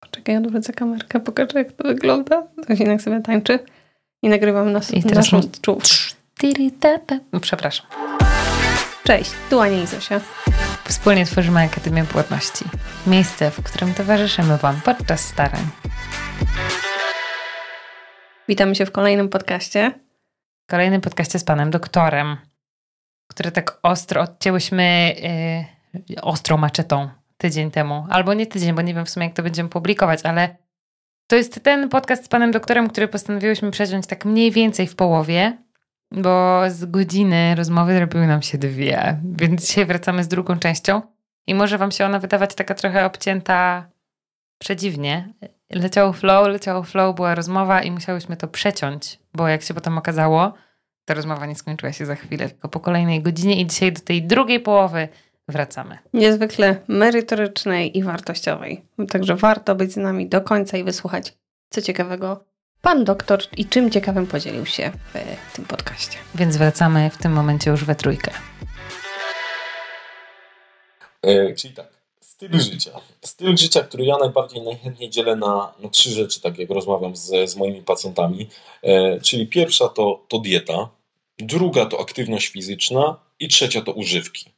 Poczekaj, odwrócę kamerkę, pokażę jak to wygląda. Zosinek sobie tańczy i nagrywam nas, I teraz naszą czołówkę. No, Przepraszam. Cześć, tu Ania i Zosia. Wspólnie tworzymy Akademię Płodności. Miejsce, w którym towarzyszymy Wam podczas starań. Witamy się w kolejnym podcaście. Kolejnym podcaście z panem doktorem, który tak ostro odcięłyśmy yy, ostrą maczetą tydzień temu. Albo nie tydzień, bo nie wiem w sumie jak to będziemy publikować, ale to jest ten podcast z panem doktorem, który postanowiłyśmy przeciąć tak mniej więcej w połowie, bo z godziny rozmowy zrobiły nam się dwie, więc dzisiaj wracamy z drugą częścią i może wam się ona wydawać taka trochę obcięta przedziwnie. Leciało flow, leciało flow, była rozmowa i musiałyśmy to przeciąć, bo jak się potem okazało, ta rozmowa nie skończyła się za chwilę, tylko po kolejnej godzinie i dzisiaj do tej drugiej połowy wracamy. Niezwykle merytorycznej i wartościowej. Także warto być z nami do końca i wysłuchać, co ciekawego pan doktor i czym ciekawym podzielił się w tym podcaście. Więc wracamy w tym momencie już we trójkę. E, czyli tak, styl życia. Styl życia, który ja najbardziej najchętniej dzielę na, na trzy rzeczy, tak jak rozmawiam z, z moimi pacjentami. E, czyli pierwsza to, to dieta, druga to aktywność fizyczna i trzecia to używki.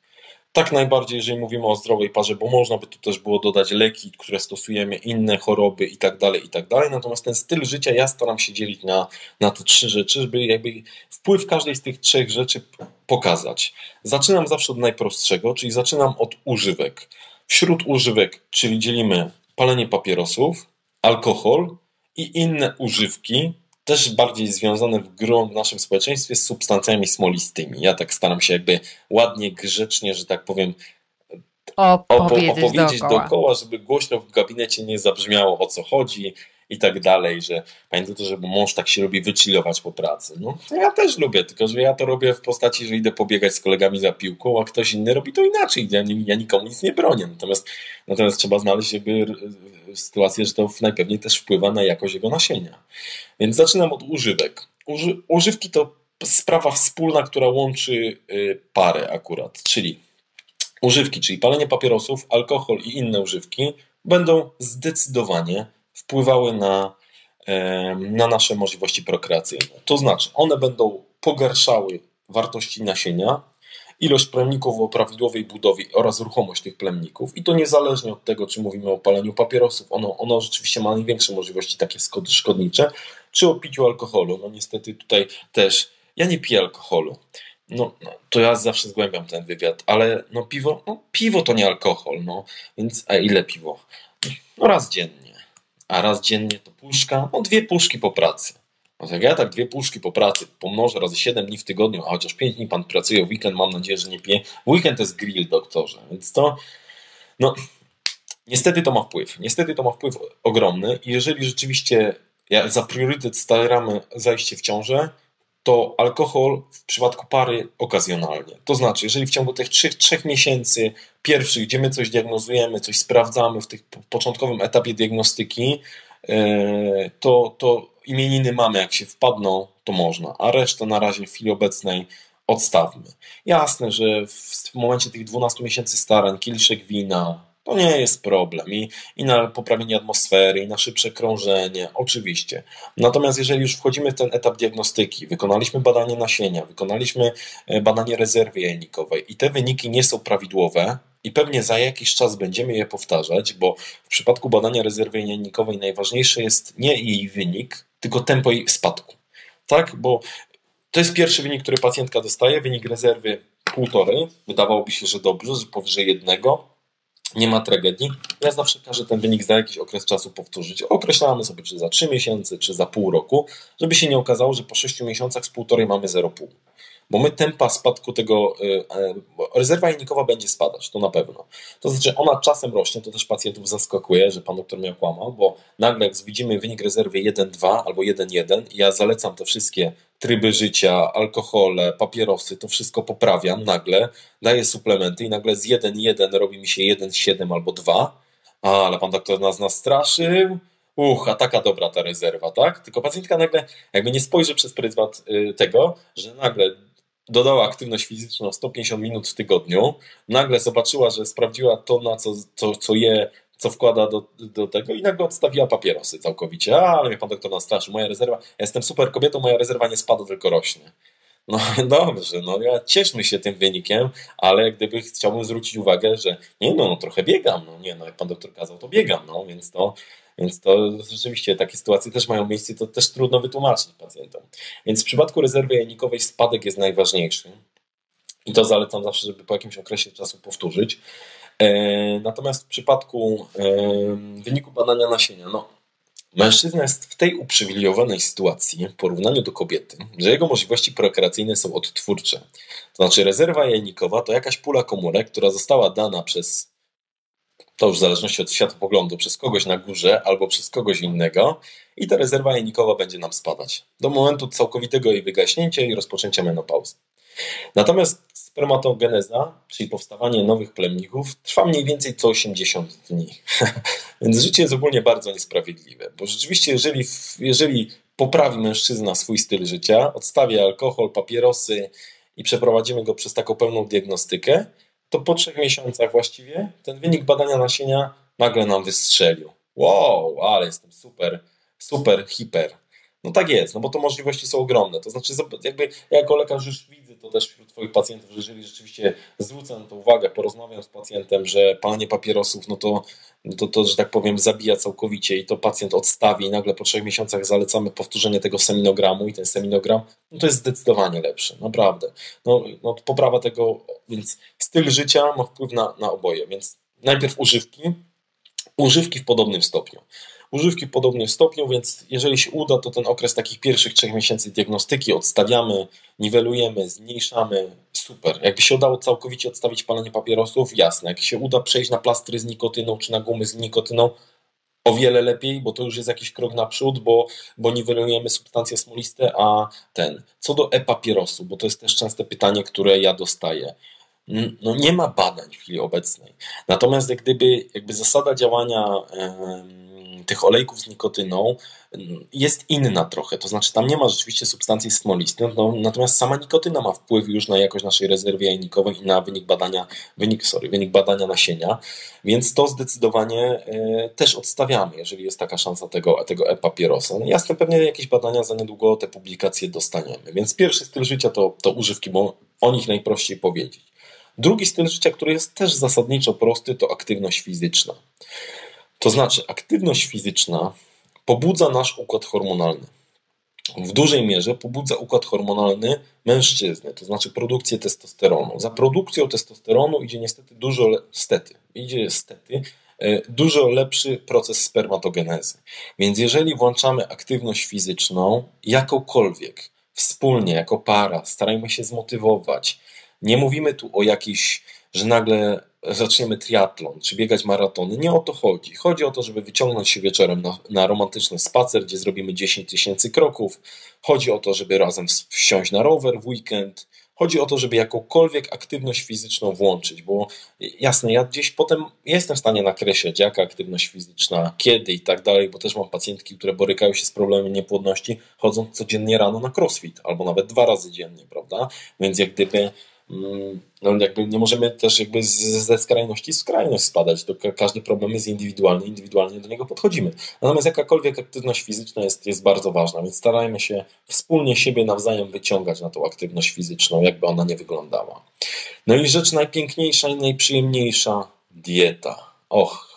Tak najbardziej, jeżeli mówimy o zdrowej parze, bo można by tu też było dodać leki, które stosujemy, inne choroby i tak dalej, i tak dalej. Natomiast ten styl życia ja staram się dzielić na, na te trzy rzeczy, żeby jakby wpływ każdej z tych trzech rzeczy pokazać. Zaczynam zawsze od najprostszego, czyli zaczynam od używek. Wśród używek, czyli dzielimy palenie papierosów, alkohol i inne używki, też bardziej związane w grą w naszym społeczeństwie z substancjami smolistymi. Ja tak staram się jakby ładnie, grzecznie, że tak powiem, opo- Opowiedzieć, opowiedzieć dookoła. dookoła, żeby głośno w gabinecie nie zabrzmiało o co chodzi i tak dalej, że pamiętaj to, że mąż tak się lubi wychillować po pracy. No, ja też lubię, tylko że ja to robię w postaci, że idę pobiegać z kolegami za piłką, a ktoś inny robi to inaczej. Ja, ja nikomu nic nie bronię. Natomiast, natomiast trzeba znaleźć jakby sytuację, że to najpewniej też wpływa na jakość jego nasienia. Więc zaczynam od używek. Uży, używki to sprawa wspólna, która łączy y, parę akurat, czyli używki, czyli palenie papierosów, alkohol i inne używki, będą zdecydowanie wpływały na, em, na nasze możliwości prokreacyjne. To znaczy, one będą pogarszały wartości nasienia, ilość plemników o prawidłowej budowie oraz ruchomość tych plemników. I to niezależnie od tego, czy mówimy o paleniu papierosów. Ono, ono rzeczywiście ma największe możliwości takie szkodnicze, czy o piciu alkoholu. No niestety tutaj też, ja nie piję alkoholu. No, no, to ja zawsze zgłębiam ten wywiad, ale no piwo, no piwo to nie alkohol, no więc a ile piwo? No raz dziennie, a raz dziennie to puszka, no dwie puszki po pracy. No ja tak dwie puszki po pracy pomnożę razy 7 dni w tygodniu, a chociaż 5 dni pan pracuje, weekend mam nadzieję, że nie pije. Weekend to jest grill, doktorze, więc to, no niestety to ma wpływ. Niestety to ma wpływ ogromny i jeżeli rzeczywiście ja za priorytet staramy zajście w ciążę, to alkohol w przypadku pary okazjonalnie. To znaczy, jeżeli w ciągu tych trzech, trzech miesięcy pierwszych, gdzie my coś diagnozujemy, coś sprawdzamy w tym początkowym etapie diagnostyki, e, to, to imieniny mamy, jak się wpadną, to można, a resztę na razie w chwili obecnej odstawmy. Jasne, że w, momencie tych 12 miesięcy starań, kieliszek wina, to nie jest problem I, i na poprawienie atmosfery, i na szybsze krążenie, oczywiście. Natomiast jeżeli już wchodzimy w ten etap diagnostyki, wykonaliśmy badanie nasienia, wykonaliśmy e, badanie rezerwy jajnikowej i te wyniki nie są prawidłowe, i pewnie za jakiś czas będziemy je powtarzać, bo w przypadku badania rezerwy jajnikowej najważniejszy jest nie jej wynik, tylko tempo jej spadku. Tak, bo to jest pierwszy wynik, który pacjentka dostaje, wynik rezerwy półtorej. Wydawałoby się, że dobrze, że powyżej jednego nie ma tragedii. Ja zawsze każę ten wynik za jakiś okres czasu powtórzyć. Określamy sobie, czy za 3 miesiące, czy za pół roku, żeby się nie okazało, że po 6 miesiącach z półtorej mamy 0,5. Bo my tempa spadku tego, y, y, rezerwa jajnikowa będzie spadać, to na pewno. To znaczy ona czasem rośnie, to też pacjentów zaskakuje, że pan doktor mnie okłamał, bo nagle jak widzimy wynik rezerwy 1,2 albo 1,1 i ja zalecam te wszystkie tryby życia, alkohole, papierosy, to wszystko poprawiam nagle, daję suplementy i nagle z 1,1 robi mi się 1,7 albo 2, a, ale pan doktor nas nastraszył, uch, a taka dobra ta rezerwa, tak? Tylko pacjentka nagle jakby nie spojrzy przez pryzmat y, tego, że nagle dodała aktywność fizyczną 150 minut w tygodniu, nagle zobaczyła, że sprawdziła to, na co, co, co je co wkłada do, do tego i nagle odstawiła papierosy całkowicie. A, ale mnie pan doktor nastraszył, moja rezerwa, ja jestem super kobietą, moja rezerwa nie spada, tylko rośnie. No dobrze, no ja cieszmy się tym wynikiem, ale gdyby chciałbym zwrócić uwagę, że nie no, no trochę biegam, no nie no, jak pan doktor kazał, to biegam, no więc to, więc to rzeczywiście takie sytuacje też mają miejsce, to też trudno wytłumaczyć pacjentom. Więc w przypadku rezerwy jajnikowej spadek jest najważniejszy i to zalecam zawsze, żeby po jakimś okresie czasu powtórzyć. E, natomiast w przypadku e, wyniku badania nasienia, no Mężczyzna jest w tej uprzywilejowanej sytuacji w porównaniu do kobiety, że jego możliwości prokreacyjne są odtwórcze. To znaczy rezerwa jajnikowa to jakaś pula komórek, która została dana przez, to już w zależności od światopoglądu, przez kogoś na górze albo przez kogoś innego i ta rezerwa jajnikowa będzie nam spadać do momentu całkowitego jej wygaśnięcia i rozpoczęcia menopauzy. Natomiast spermatogeneza, czyli powstawanie nowych plemników, trwa mniej więcej co 80 dni. Więc życie jest ogólnie bardzo niesprawiedliwe, bo rzeczywiście, jeżeli, jeżeli poprawi mężczyzna swój styl życia, odstawi alkohol, papierosy i przeprowadzimy go przez taką pełną diagnostykę, to po trzech miesiącach właściwie ten wynik badania nasienia nagle nam wystrzelił. Wow, ale jestem super, super, hiper. No tak jest, no bo to możliwości są ogromne. To znaczy, jakby ja jako lekarz już widzę to też wśród Twoich pacjentów, że jeżeli rzeczywiście zwrócę na to uwagę, porozmawiam z pacjentem, że palenie papierosów, no to, to, to, że tak powiem, zabija całkowicie i to pacjent odstawi i nagle po trzech miesiącach zalecamy powtórzenie tego seminogramu i ten seminogram, no to jest zdecydowanie lepszy, naprawdę. No, no poprawa tego, więc styl życia ma wpływ na, na oboje, więc najpierw używki, używki w podobnym stopniu używki w podobnym stopniu, więc jeżeli się uda, to ten okres takich pierwszych trzech miesięcy diagnostyki odstawiamy, niwelujemy, zmniejszamy, super. Jakby się udało całkowicie odstawić palenie papierosów, jasne. Jak się uda przejść na plastry z nikotyną czy na gumy z nikotyną, o wiele lepiej, bo to już jest jakiś krok naprzód, bo, bo niwelujemy substancje smoliste, a ten. Co do e-papierosu, bo to jest też częste pytanie, które ja dostaję. No nie ma badań w chwili obecnej. Natomiast jak gdyby jakby zasada działania tych olejków z nikotyną mm, jest inna trochę, to znaczy tam nie ma rzeczywiście substancji smolistych, no, natomiast sama nikotyna ma wpływ już na jakość naszej rezerwy jajnikowej i na wynik badania, wynik, sorry, wynik badania nasienia, więc to zdecydowanie y, też odstawiamy, jeżeli jest taka szansa tego, tego e-papierosa. No jasne, pewnie jakieś badania za niedługo te publikacje dostaniemy, więc pierwszy styl życia to, to używki, bo o nich najprościej powiedzieć. Drugi styl życia, który jest też zasadniczo prosty, to aktywność fizyczna. To znaczy, aktywność fizyczna pobudza nasz układ hormonalny. W dużej mierze pobudza układ hormonalny mężczyzny, to znaczy produkcję testosteronu. Za produkcją testosteronu idzie niestety dużo, stety, idzie stety, e, dużo lepszy proces spermatogenezy. Więc jeżeli włączamy aktywność fizyczną, jakąkolwiek, wspólnie, jako para, starajmy się zmotywować. Nie mówimy tu o jakiejś, że nagle zaczniemy triatlon czy biegać maratony. Nie o to chodzi. Chodzi o to, żeby wyciągnąć się wieczorem na, na romantyczny spacer, gdzie zrobimy 10 tysięcy kroków. Chodzi o to, żeby razem wsiąść na rower w weekend. Chodzi o to, żeby jakąkolwiek aktywność fizyczną włączyć, bo jasne, ja gdzieś potem jestem w stanie nakreślać, jaka aktywność fizyczna, kiedy i tak dalej, bo też mam pacjentki, które borykają się z problemem niepłodności, chodząc codziennie rano na crossfit, albo nawet dwa razy dziennie, prawda? Więc jak gdyby no jakby nie możemy też jakby ze skrajności w skrajność spadać. To każdy problem jest indywidualny, indywidualnie do niego podchodzimy. Natomiast jakakolwiek aktywność fizyczna jest, jest bardzo ważna, więc starajmy się wspólnie siebie nawzajem wyciągać na tą aktywność fizyczną, jakby ona nie wyglądała. No i rzecz najpiękniejsza i najprzyjemniejsza dieta. Och,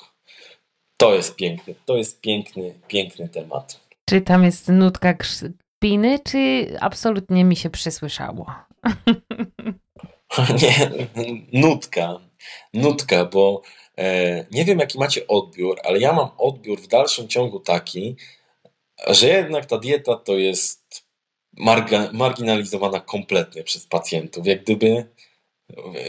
to jest piękny, to jest piękny, piękny temat. Czy tam jest nutka kpiny, czy absolutnie mi się przysłyszało? Nie, nutka. Nutka, bo e, nie wiem, jaki macie odbiór, ale ja mam odbiór w dalszym ciągu taki, że jednak ta dieta to jest marginalizowana kompletnie przez pacjentów. Jak gdyby,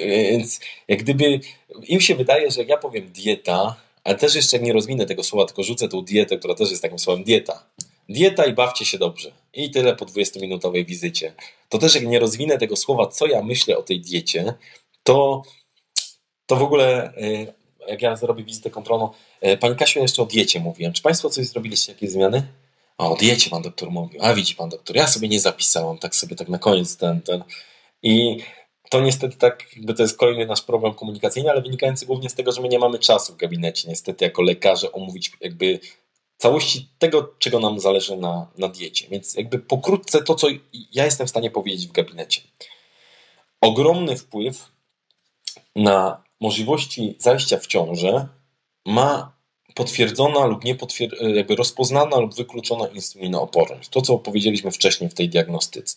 więc jak gdyby im się wydaje, że jak ja powiem dieta, ale też jeszcze nie rozwinę tego słowa, tylko rzucę tą dietę, która też jest takim słowem dieta. Dieta i bawcie się dobrze. I tyle po 20-minutowej wizycie. To też jak nie rozwinę tego słowa, co ja myślę o tej diecie, to, to w ogóle y, jak ja zrobię wizytę kontrolną, y, Pani Kasiu, jeszcze o diecie mówiłem. Czy Państwo coś zrobiliście, jakieś zmiany? A, o diecie Pan doktor mówił. A widzi Pan doktor, ja sobie nie zapisałam, tak sobie tak na koniec ten, ten. I to niestety tak, jakby to jest kolejny nasz problem komunikacyjny, ale wynikający głównie z tego, że my nie mamy czasu w gabinecie, niestety jako lekarze omówić jakby całości tego, czego nam zależy na, na diecie. Więc jakby pokrótce to, co ja jestem w stanie powiedzieć w gabinecie. Ogromny wpływ na możliwości zajścia w ciążę ma potwierdzona lub nie jakby rozpoznana lub wykluczona insulinooporność. To, co powiedzieliśmy wcześniej w tej diagnostyce.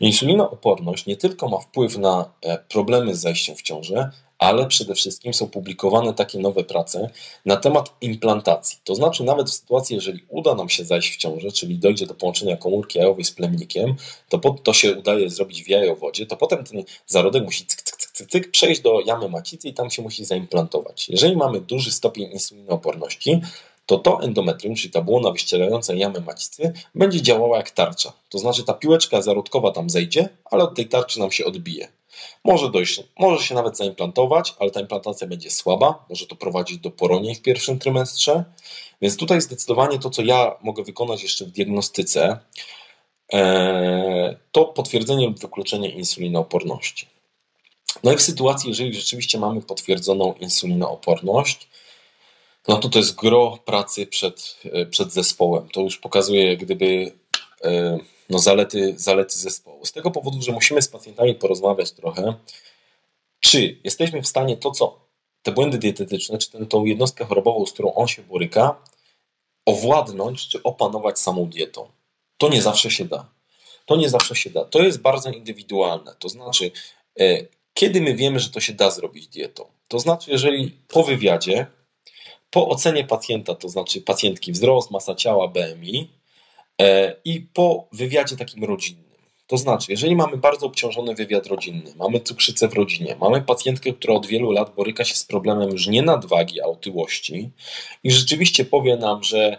Insulinooporność nie tylko ma wpływ na e, problemy z zajściem w ciążę, ale przede wszystkim są publikowane takie nowe prace na temat implantacji. To znaczy, nawet w sytuacji, jeżeli uda nam się zajść w ciążę, czyli dojdzie do połączenia komórki jajowej z plemnikiem, to pod, to się udaje zrobić w jajowodzie, to potem ten zarodek musi cyk, cyk, cyk, cyk, przejść do jamy macicy i tam się musi zaimplantować. Jeżeli mamy duży stopień insulinooporności, to to endometrium, czyli ta błona wyścielająca jamę macicy, będzie działała jak tarcza. To znaczy ta piłeczka zarodkowa tam zejdzie, ale od tej tarczy nam się odbije. Może dojść, może się nawet zaimplantować, ale ta implantacja będzie słaba, może to prowadzić do poronień w pierwszym trymestrze. Więc tutaj zdecydowanie to, co ja mogę wykonać jeszcze w diagnostyce, e, to potwierdzenie lub wykluczenie insulinooporności. No i w sytuacji, jeżeli rzeczywiście mamy potwierdzoną insulinooporność, no to to jest gro pracy przed, e, przed zespołem. To już pokazuje, gdyby e, no, zalety, zalety zespołu. Z tego powodu, że musimy z pacjentami porozmawiać trochę, czy jesteśmy w stanie to, co te błędy dietetyczne, czy tę tą jednostkę chorobową, z którą on się boryka, owładnąć czy opanować samą dietą. To nie zawsze się da. To nie zawsze się da. To jest bardzo indywidualne. To znaczy, e, kiedy my wiemy, że to się da zrobić dietą? To znaczy, jeżeli po wywiadzie, po ocenie pacjenta, to znaczy pacjentki wzrost, masa ciała, BMI, I po wywiadzie takim rodzinnym. To znaczy, jeżeli mamy bardzo obciążony wywiad rodzinny, mamy cukrzycę w rodzinie, mamy pacjentkę, która od wielu lat boryka się z problemem już nie nadwagi, a otyłości i rzeczywiście powie nam, że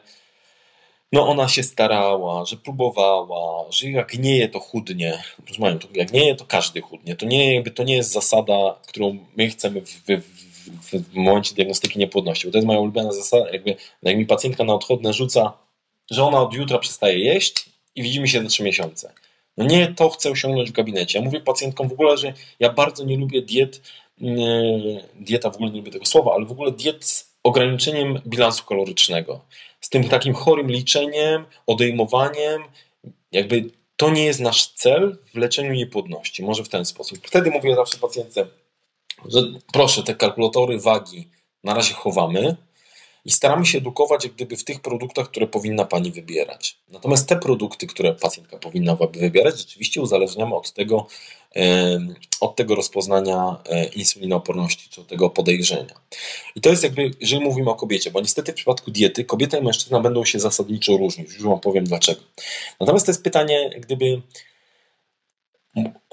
no ona się starała, że próbowała, że jak nie je, to chudnie. Proszę Mają, jak nie je, to każdy chudnie. To nie, jakby to nie jest zasada, którą my chcemy w, w, w, w momencie diagnostyki niepłodności. Bo to jest moja ulubiona zasada, jakby jak mi pacjentka na odchodne rzuca że ona od jutra przestaje jeść i widzimy się za trzy miesiące. No nie to chcę osiągnąć w gabinecie. Ja mówię pacjentkom w ogóle, że ja bardzo nie lubię diet, dieta w ogóle nie lubię tego słowa, ale w ogóle diet z ograniczeniem bilansu kalorycznego. Z tym takim chorym liczeniem, odejmowaniem, jakby to nie jest nasz cel w leczeniu niepłodności. Może w ten sposób. Wtedy mówię zawsze pacjentce, że proszę, te kalkulatory wagi na razie chowamy, i staramy się edukować jak gdyby w tych produktach, które powinna Pani wybierać. Natomiast te produkty, które pacjentka powinna wybierać, rzeczywiście uzależniamy od tego, od tego rozpoznania e, insulinooporności, czy od tego podejrzenia. I to jest jakby, jeżeli mówimy o kobiecie, bo niestety w przypadku diety kobieta i mężczyzna będą się zasadniczo różnić. Już Wam powiem dlaczego. Natomiast to jest pytanie, gdyby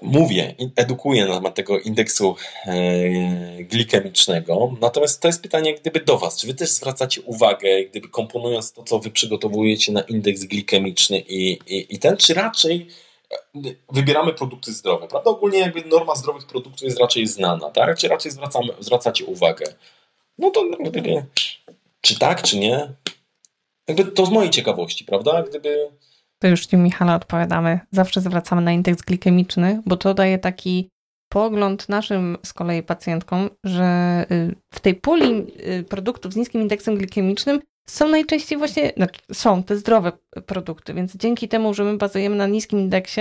mówię, edukuję na temat tego indeksu e, glikemicznego. Natomiast to jest pytanie gdyby do Was. Czy Wy też zwracacie uwagę, gdyby komponując to, co Wy przygotowujecie na indeks glikemiczny i, i, i ten, czy raczej e, wybieramy produkty zdrowe, prawda? Ogólnie jakby norma zdrowych produktów jest raczej znana, tak? Czy raczej zwracamy, zwracacie uwagę? No to gdyby, czy tak, czy nie? Jakby to z mojej ciekawości, prawda? Gdyby to już Ci, Michale, odpowiadamy. Zawsze zwracamy na indeks glikemiczny, bo to daje taki pogląd naszym z kolei pacjentkom, że y, w tej puli y, produktów z niskim indeksem glikemicznym są najczęściej właśnie, znaczy są te zdrowe produkty, więc dzięki temu, że my bazujemy na niskim indeksie,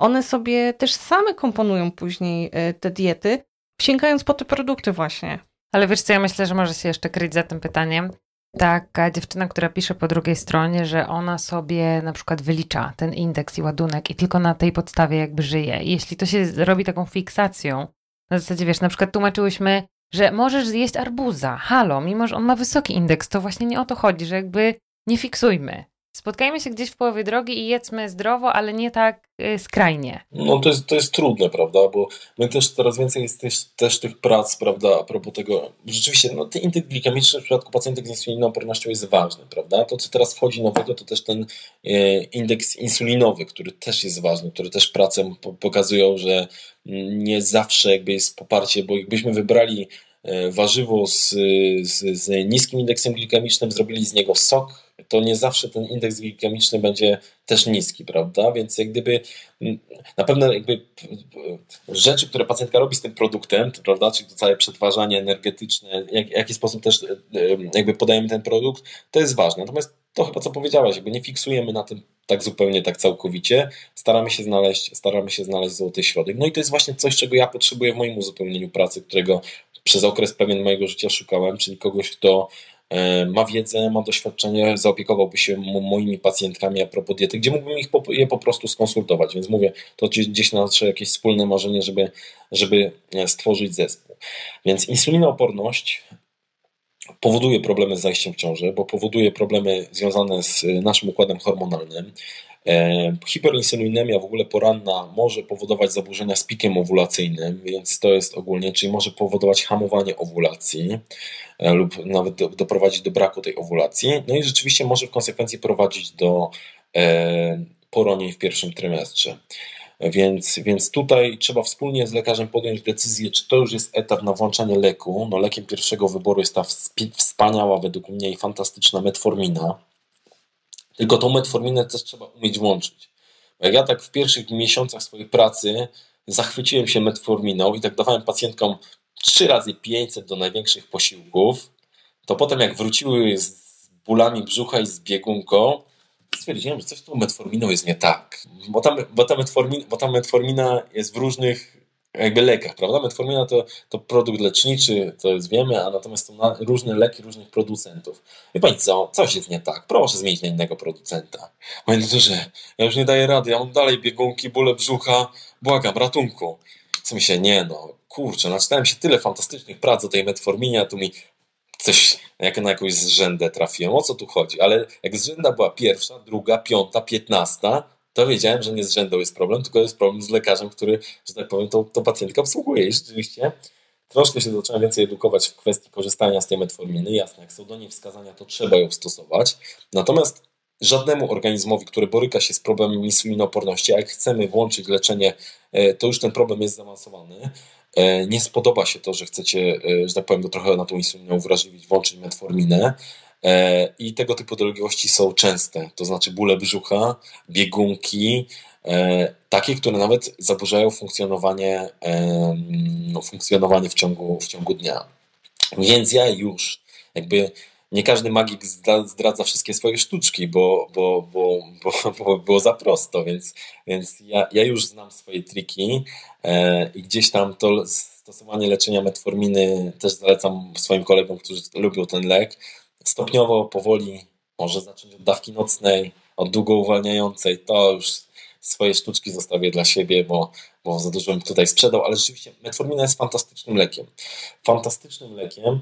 one sobie też same komponują później y, te diety, sięgając po te produkty właśnie. Ale wiesz co, ja myślę, że może się jeszcze kryć za tym pytaniem, taka dziewczyna, która pisze po drugiej stronie, że ona sobie na przykład wylicza ten indeks i ładunek i tylko na tej podstawie jakby żyje. I jeśli to się robi taką fiksacją, na zasadzie wiesz, na przykład tłumaczyłyśmy, że możesz zjeść arbuza, halo, mimo że on ma wysoki indeks, to właśnie nie o to chodzi, że jakby nie fiksujmy. Spotkajmy się gdzieś w połowie drogi i jedzmy zdrowo, ale nie tak y, skrajnie. No to jest, to jest trudne, prawda, bo my też coraz więcej jest też, też tych prac, prawda, a propos tego, rzeczywiście, no ten indeks glikemiczny w przypadku pacjentek z insulinoopornością jest ważny, prawda, to co teraz wchodzi nowego to też ten e, indeks insulinowy, który też jest ważny, który też prace pokazują, że nie zawsze jakby jest poparcie, bo jakbyśmy wybrali warzywo z, z, z niskim indeksem glikemicznym, zrobili z niego sok, to nie zawsze ten indeks glikemiczny będzie też niski, prawda? Więc jak gdyby na pewno jakby rzeczy, które pacjentka robi z tym produktem, prawda, czyli to całe przetwarzanie energetyczne, jak, w jaki sposób też jakby podajemy ten produkt, to jest ważne. Natomiast to chyba co powiedziałaś, jakby nie fiksujemy na tym tak zupełnie, tak całkowicie. Staramy się znaleźć, staramy się znaleźć złoty środek. No i to jest właśnie coś, czego ja potrzebuję w moim uzupełnieniu pracy, którego przez okres pewien mojego życia szukałem, czyli kogoś, kto e, ma wiedzę, ma doświadczenie, zaopiekowałby się moimi pacjentkami a propos diety, gdzie mógłbym ich po, je po prostu skonsultować. Więc mówię, to gdzieś nasze jakieś wspólne marzenie, żeby, żeby e, stworzyć zespół. Więc insulinooporność powoduje problemy z zajściem w ciąży, bo powoduje problemy związane z y, naszym układem hormonalnym. E, hiperinsulinemia w ogóle poranna może powodować zaburzenia z pikiem owulacyjnym, więc to jest ogólnie, czyli może powodować hamowanie owulacji e, lub nawet do, doprowadzić do braku tej owulacji. No i rzeczywiście może w konsekwencji prowadzić do e, poronień w pierwszym trymestrze. Więc, więc tutaj trzeba wspólnie z lekarzem podjąć decyzję, czy to już jest etap na włączanie leku. No, lekiem pierwszego wyboru jest ta wspaniała, według mnie i fantastyczna metformina. Tylko tą metforminę też trzeba umieć włączyć. Jak ja tak w pierwszych miesiącach swojej pracy zachwyciłem się metforminą i tak dawałem pacjentkom 3 razy 500 do największych posiłków, to potem jak wróciły z bólami brzucha i z biegunką, stwierdziłem, że coś z tą metforminą jest nie tak. Bo ta, bo ta, bo ta metformina jest w różnych jakby lekach, prawda? Metformina to, to produkt leczniczy, to jest wiemy, a natomiast to na, różne leki różnych producentów. Wie pani co? Coś jest nie tak. Proszę zmienić na innego producenta. Panie że ja już nie daję rady, ja mam dalej biegunki, bóle brzucha, błagam, ratunku. Co mi się, nie no, kurczę, naczytałem się tyle fantastycznych prac o tej metforminie, a tu mi coś, jak na jakąś zrzędę trafiłem. O co tu chodzi? Ale jak zrzęda była pierwsza, druga, piąta, piętnasta, to wiedziałem, że nie z rzędą jest problem, tylko jest problem z lekarzem, który, że tak powiem, tą, tą pacjentkę obsługuje. I rzeczywiście troszkę się zacząłem więcej edukować w kwestii korzystania z tej metforminy. Jasne, jak są do niej wskazania, to trzeba ją stosować. Natomiast żadnemu organizmowi, który boryka się z problemem insulinooporności, a jak chcemy włączyć leczenie, e, to już ten problem jest zaawansowany, E, nie spodoba się to, że chcecie, e, że tak powiem, trochę na tą insulinę uwrażliwić, włączyć metforminę. E, I tego typu dolegliwości są częste, to znaczy bóle brzucha, biegunki, takie, które nawet zaburzają funkcjonowanie, no, funkcjonowanie w, ciągu, w ciągu dnia. Więc ja już jakby nie każdy magik zdradza wszystkie swoje sztuczki, bo, bo, bo, bo, było za prosto, więc, więc ja, ja już znam swoje triki e, i gdzieś tam to stosowanie leczenia metforminy też zalecam swoim kolegom, którzy lubią ten lek. Stopniowo, powoli, może zacząć od dawki nocnej, od długo uwalniającej, to już swoje sztuczki zostawię dla siebie, bo, bo za dużo bym tutaj sprzedał, ale rzeczywiście metformina jest fantastycznym lekiem. Fantastycznym lekiem,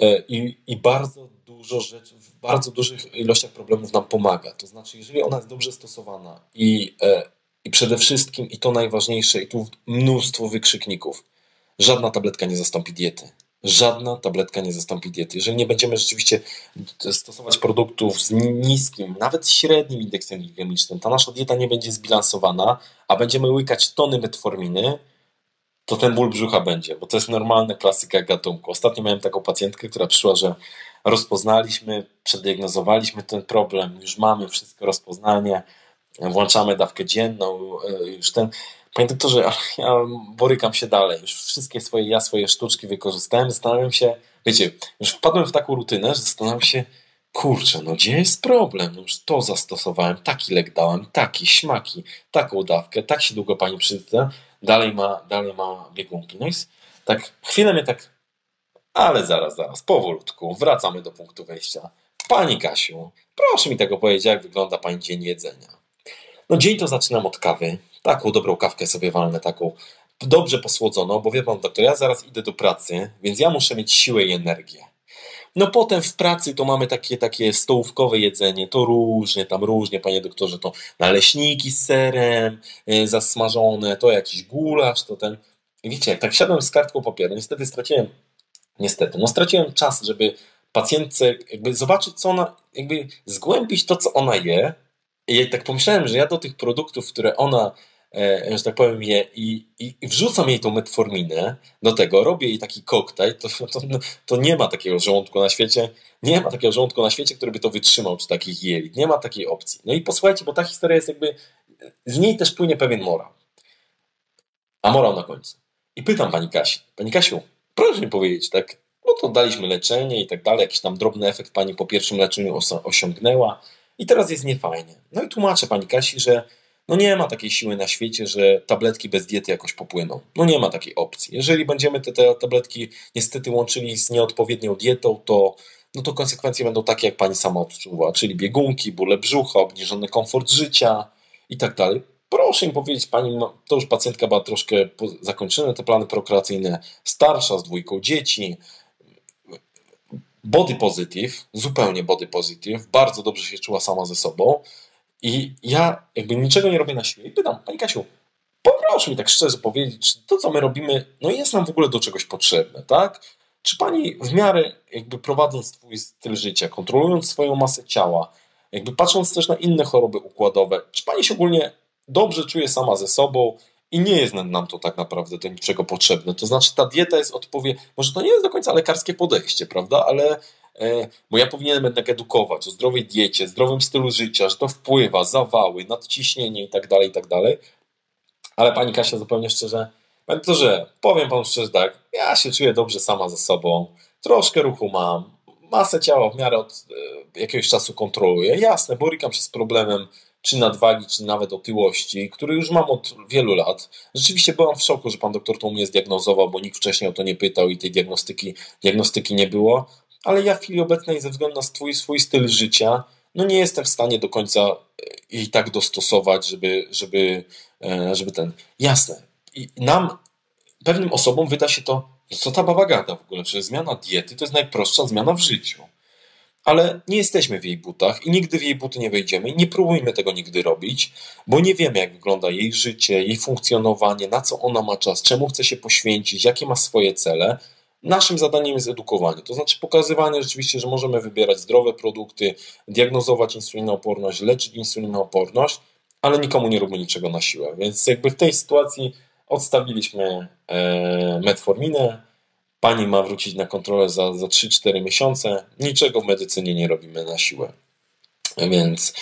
E, i, i bardzo dużo rzeczy, w bardzo dużych ilościach problemów nam pomaga. To znaczy, jeżeli ona jest dobrze stosowana i, e, i przede wszystkim, i to najważniejsze, i tu mnóstwo wykrzykników, żadna tabletka nie zastąpi diety. Żadna tabletka nie zastąpi diety. Jeżeli nie będziemy rzeczywiście stosować produktów z niskim, nawet średnim indeksem glikemicznym, ta nasza dieta nie będzie zbilansowana, a będziemy łykać tony metforminy, to ten ból brzucha będzie, bo to jest normalna klasyka gatunku. Ostatnio miałem taką pacjentkę, która przyszła, że rozpoznaliśmy, przeddiagnozowaliśmy ten problem, już mamy wszystko rozpoznanie, włączamy dawkę dzienną, e, już ten. Panie doktorze, ja borykam się dalej, już wszystkie swoje, ja swoje sztuczki wykorzystałem, zastanawiam się, wiecie, już wpadłem w taką rutynę, że zastanawiam się, kurczę, no gdzie jest problem? No już to zastosowałem, taki lek dałem, taki, śmaki, taką dawkę, tak się długo pani przyda, dalej ma, dalej ma biegunki. No i tak chwilę mnie tak, ale zaraz, zaraz, powolutku, wracamy do punktu wejścia. Pani Kasiu, proszę mi tego powiedzieć, jak wygląda Pani dzień jedzenia. No dzień to zaczynam od kawy. Taką dobrą kawkę sobie walnę, taką dobrze posłodzoną, bo wie Pan doktor, ja zaraz idę do pracy, więc ja muszę mieć siłę i energię. No potem w pracy to mamy takie, takie stołówkowe jedzenie, to różnie, tam różnie, panie doktorze, to naleśniki z serem yy, zasmażone, to jakiś gulasz, to ten... I wiecie, tak siadłem z kartką papieru, niestety straciłem, niestety, no straciłem czas, żeby pacjentce jakby zobaczyć, co ona, jakby zgłębić to, co ona je. I tak pomyślałem, że ja do tych produktów, które ona e, że tak powiem, je i, i wrzucam jej tą metforminę do tego, robię jej taki koktajl, to, to, to nie ma takiego żołądku na świecie, nie ma takiego żołądku na świecie, który by to wytrzymał, czy takich jelit. Nie ma takiej opcji. No i posłuchajcie, bo ta historia jest jakby, z niej też płynie pewien morał. A morał na końcu. I pytam pani Kasi, pani Kasiu, proszę mi powiedzieć, tak, no to daliśmy leczenie i tak dalej, jakiś tam drobny efekt pani po pierwszym leczeniu osiągnęła i teraz jest niefajnie. No i tłumaczę pani Kasi, że no nie ma takiej siły na świecie, że tabletki bez diety jakoś popłyną. No nie ma takiej opcji. Jeżeli będziemy te, te tabletki niestety łączyli z nieodpowiednią dietą, to, no to konsekwencje będą takie, jak pani sama odczuwa, czyli biegunki, bóle brzucha, obniżony komfort życia i tak dalej. Proszę mi powiedzieć, pani, to już pacjentka była troszkę zakończone te plany prokreacyjne, starsza, z dwójką dzieci, body positive, zupełnie body positive, bardzo dobrze się czuła sama ze sobą i ja jakby niczego nie robię na siłę i pytam, pani Kasiu, poproszę mi tak szczerze powiedzieć, czy to, co my robimy, no jest nam w ogóle do czegoś potrzebne, tak? Czy pani w miarę jakby prowadząc swój styl życia, kontrolując swoją masę ciała, jakby patrząc też na inne choroby układowe, czy pani się ogólnie dobrze czuje sama ze sobą i nie jest nam to tak naprawdę do niczego potrzebne. To znaczy ta dieta jest odpowiednia, może to nie jest do końca lekarskie podejście, prawda, ale e, bo ja powinienem jednak edukować o zdrowej diecie, zdrowym stylu życia, że to wpływa, zawały, nadciśnienie i tak dalej, i tak dalej. Ale pani Kasia zupełnie szczerze, panie powiem panu szczerze tak, ja się czuję dobrze sama ze sobą, troszkę ruchu mam, masę ciała w miarę od e, jakiegoś czasu kontroluję. Jasne, borykam się z problemem czy nadwagi, czy nawet otyłości, który już mam od wielu lat. Rzeczywiście byłam w szoku, że pan doktor to mnie zdiagnozował, bo nikt wcześniej o to nie pytał i tej diagnostyki, diagnostyki nie było. Ale ja w chwili obecnej, ze względu na swój, swój styl życia, no nie jestem w stanie do końca e, i tak dostosować, żeby, żeby, e, żeby ten. Jasne. I nam, pewnym osobom wyda się to, co ta baba gada w ogóle, że zmiana diety to jest najprostsza zmiana w życiu ale nie jesteśmy w jej butach i nigdy w jej buty nie wejdziemy. Nie próbujmy tego nigdy robić, bo nie wiemy, jak wygląda jej życie, jej funkcjonowanie, na co ona ma czas, czemu chce się poświęcić, jakie ma swoje cele. Naszym zadaniem jest edukowanie, to znaczy pokazywanie rzeczywiście, że możemy wybierać zdrowe produkty, diagnozować insulinooporność, leczyć insulinooporność, ale nikomu nie róbmy niczego na siłę. Więc jakby w tej sytuacji odstawiliśmy e, metforminę, Pani ma wrócić na kontrolę za, za 3-4 miesiące. Niczego w medycynie nie robimy na siłę. Więc.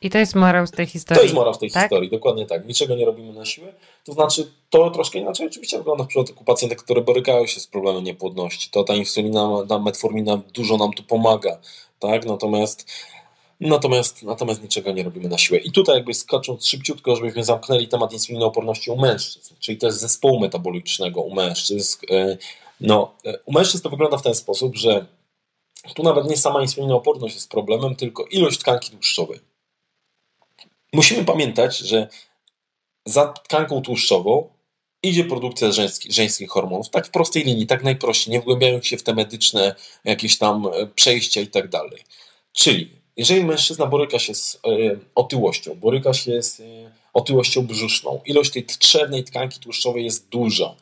I to jest morał z tej historii. To jest morał z tej tak? historii, dokładnie tak. Niczego nie robimy na siłę. To znaczy, to troszkę inaczej oczywiście wygląda w przypadku pacjentek, które borykają się z problemem niepłodności. To ta insulina, ta metformina dużo nam tu pomaga. Tak? Natomiast Natomiast, natomiast niczego nie robimy na siłę. I tutaj jakby skacząc szybciutko, żebyśmy zamknęli temat insulinooporności u mężczyzn, czyli też zespołu metabolicznego u mężczyzn. E, no, e, u mężczyzn to wygląda w ten sposób, że tu nawet nie sama insulinooporność jest problemem, tylko ilość tkanki tłuszczowej. Musimy pamiętać, że za tkanką tłuszczową idzie produkcja żeńskich, żeńskich hormonów, tak w prostej linii, tak najprościej, nie wgłębiając się w te medyczne jakieś tam e, przejścia i tak dalej. Czyli jeżeli mężczyzna boryka się z e, otyłością, boryka się z e, otyłością brzuszną, ilość tej trzewnej tkanki tłuszczowej jest duża,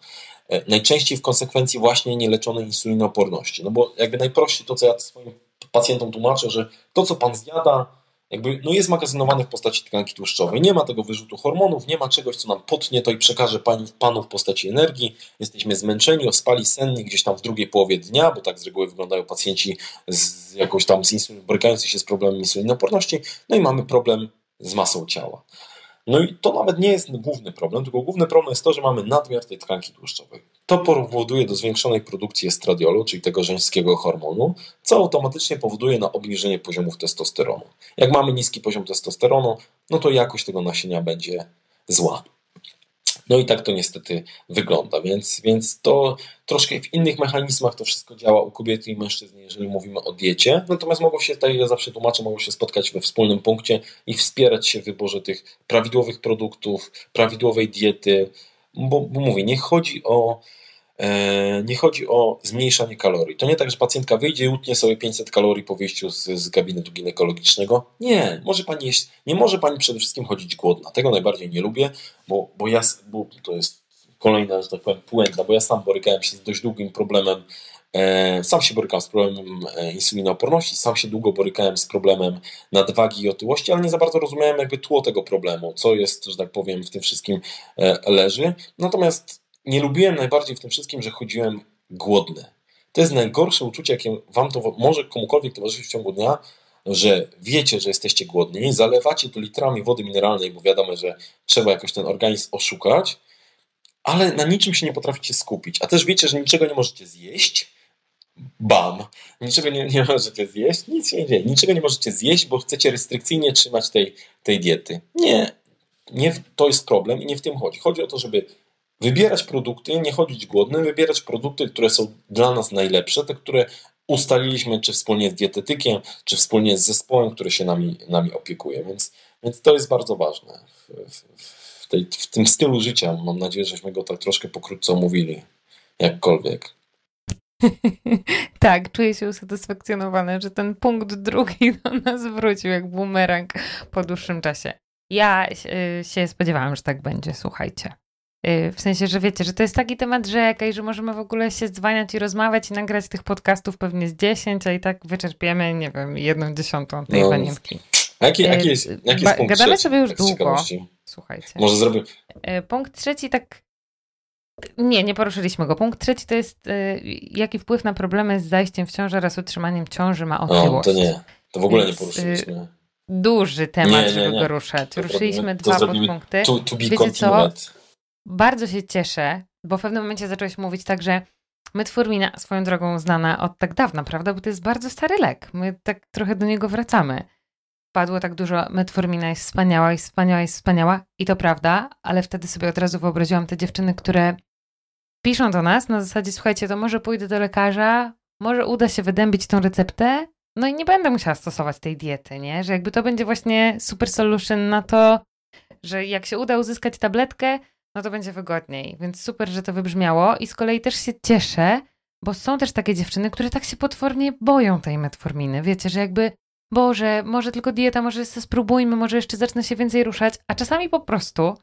e, najczęściej w konsekwencji właśnie nieleczonej insulinooporności. No bo jakby najprościej to, co ja swoim pacjentom tłumaczę, że to, co pan zjada, jakby no jest magazynowane w postaci tkanki tłuszczowej. Nie ma tego wyrzutu hormonów, nie ma czegoś, co nam potnie to i przekaże pani, panu w postaci energii. Jesteśmy zmęczeni, ospali, senni gdzieś tam w drugiej połowie dnia, bo tak z reguły wyglądają pacjenci z jakąś tam z insulin, borykający się z problemem insulinoporności, no i mamy problem z masą ciała. No i to nawet nie jest główny problem, tylko główny problem jest to, że mamy nadmiar tej tkanki tłuszczowej. To powoduje do zwiększonej produkcji estradiolu, czyli tego żeńskiego hormonu, co automatycznie powoduje na obniżenie poziomów testosteronu. Jak mamy niski poziom testosteronu, no to jakość tego nasienia będzie zła. No i tak to niestety wygląda, więc, więc to troszkę w innych mechanizmach to wszystko działa u kobiety i mężczyzn, jeżeli mówimy o diecie. Natomiast mogą się, tak ja zawsze tłumaczę, mogą się spotkać we wspólnym punkcie i wspierać się w wyborze tych prawidłowych produktów, prawidłowej diety, bo, bo mówię, nie chodzi o nie chodzi o zmniejszanie kalorii. To nie tak, że pacjentka wyjdzie i utnie sobie 500 kalorii po wyjściu z, z gabinetu ginekologicznego. Nie, może pani jeść, nie może pani przede wszystkim chodzić głodna. Tego najbardziej nie lubię, bo, bo ja, bo to jest kolejna, że tak powiem, puenta, bo ja sam borykałem się z dość długim problemem E, sam się borykałem z problemem e, insulinooporności, sam się długo borykałem z problemem nadwagi i otyłości, ale nie za bardzo rozumiałem jakby tło tego problemu, co jest, że tak powiem, w tym wszystkim e, leży. Natomiast nie lubiłem najbardziej w tym wszystkim, że chodziłem głodny. To jest najgorsze uczucie, jakie wam to może komukolwiek towarzyszyć w ciągu dnia, że wiecie, że jesteście głodni, zalewacie to litrami wody mineralnej, bo wiadomo, że trzeba jakoś ten organizm oszukać, ale na niczym się nie potraficie skupić. A też wiecie, że niczego nie możecie zjeść. Bam! Niczego nie, nie możecie zjeść, nic się nie dzieje. Niczego nie możecie zjeść, bo chcecie restrykcyjnie trzymać tej, tej diety. Nie, nie to jest problem i nie w tym chodzi. Chodzi o to, żeby wybierać produkty, nie chodzić głodny, wybierać produkty, które są dla nas najlepsze, te, które ustaliliśmy, czy wspólnie z dietetykiem, czy wspólnie z zespołem, który się nami, nami opiekuje. Więc, więc to jest bardzo ważne w, w, w, tej, w tym stylu życia. Mam nadzieję, żeśmy go tak troszkę pokrótce omówili, jakkolwiek. tak, czuję się usatysfakcjonowana, że ten punkt drugi do nas wrócił jak bumerang po dłuższym czasie. Ja y, się spodziewałam, że tak będzie, słuchajcie. Y, w sensie, że wiecie, że to jest taki temat rzeka i że możemy w ogóle się dzwaniać i rozmawiać i nagrać tych podcastów pewnie z 10, a i tak wyczerpiemy, nie wiem, jedną dziesiątą tej no. panienki. Jaki, jaki jest, jaki jest punkt Gadamy trzeci, sobie już długo. Słuchajcie. Może zrobię. Y, punkt trzeci tak nie, nie poruszyliśmy go. Punkt trzeci to jest, y, jaki wpływ na problemy z zajściem w ciążę oraz utrzymaniem ciąży ma otyłość. O, to nie, to w ogóle Więc, nie poruszyliśmy. Duży temat, nie, nie, żeby go ruszać. Ruszyliśmy dwa podpunkty. To, to Wiecie co? Bardzo się cieszę, bo w pewnym momencie zacząłeś mówić tak, że metformina, swoją drogą znana od tak dawna, prawda? Bo to jest bardzo stary lek. My tak trochę do niego wracamy. Padło tak dużo, metformina jest wspaniała, jest wspaniała, jest wspaniała i to prawda, ale wtedy sobie od razu wyobraziłam te dziewczyny, które piszą do nas na zasadzie, słuchajcie, to może pójdę do lekarza, może uda się wydębić tą receptę, no i nie będę musiała stosować tej diety, nie? Że jakby to będzie właśnie super solution na to, że jak się uda uzyskać tabletkę, no to będzie wygodniej. Więc super, że to wybrzmiało i z kolei też się cieszę, bo są też takie dziewczyny, które tak się potwornie boją tej metforminy. Wiecie, że jakby, Boże, może tylko dieta, może spróbujmy, może jeszcze zacznę się więcej ruszać, a czasami po prostu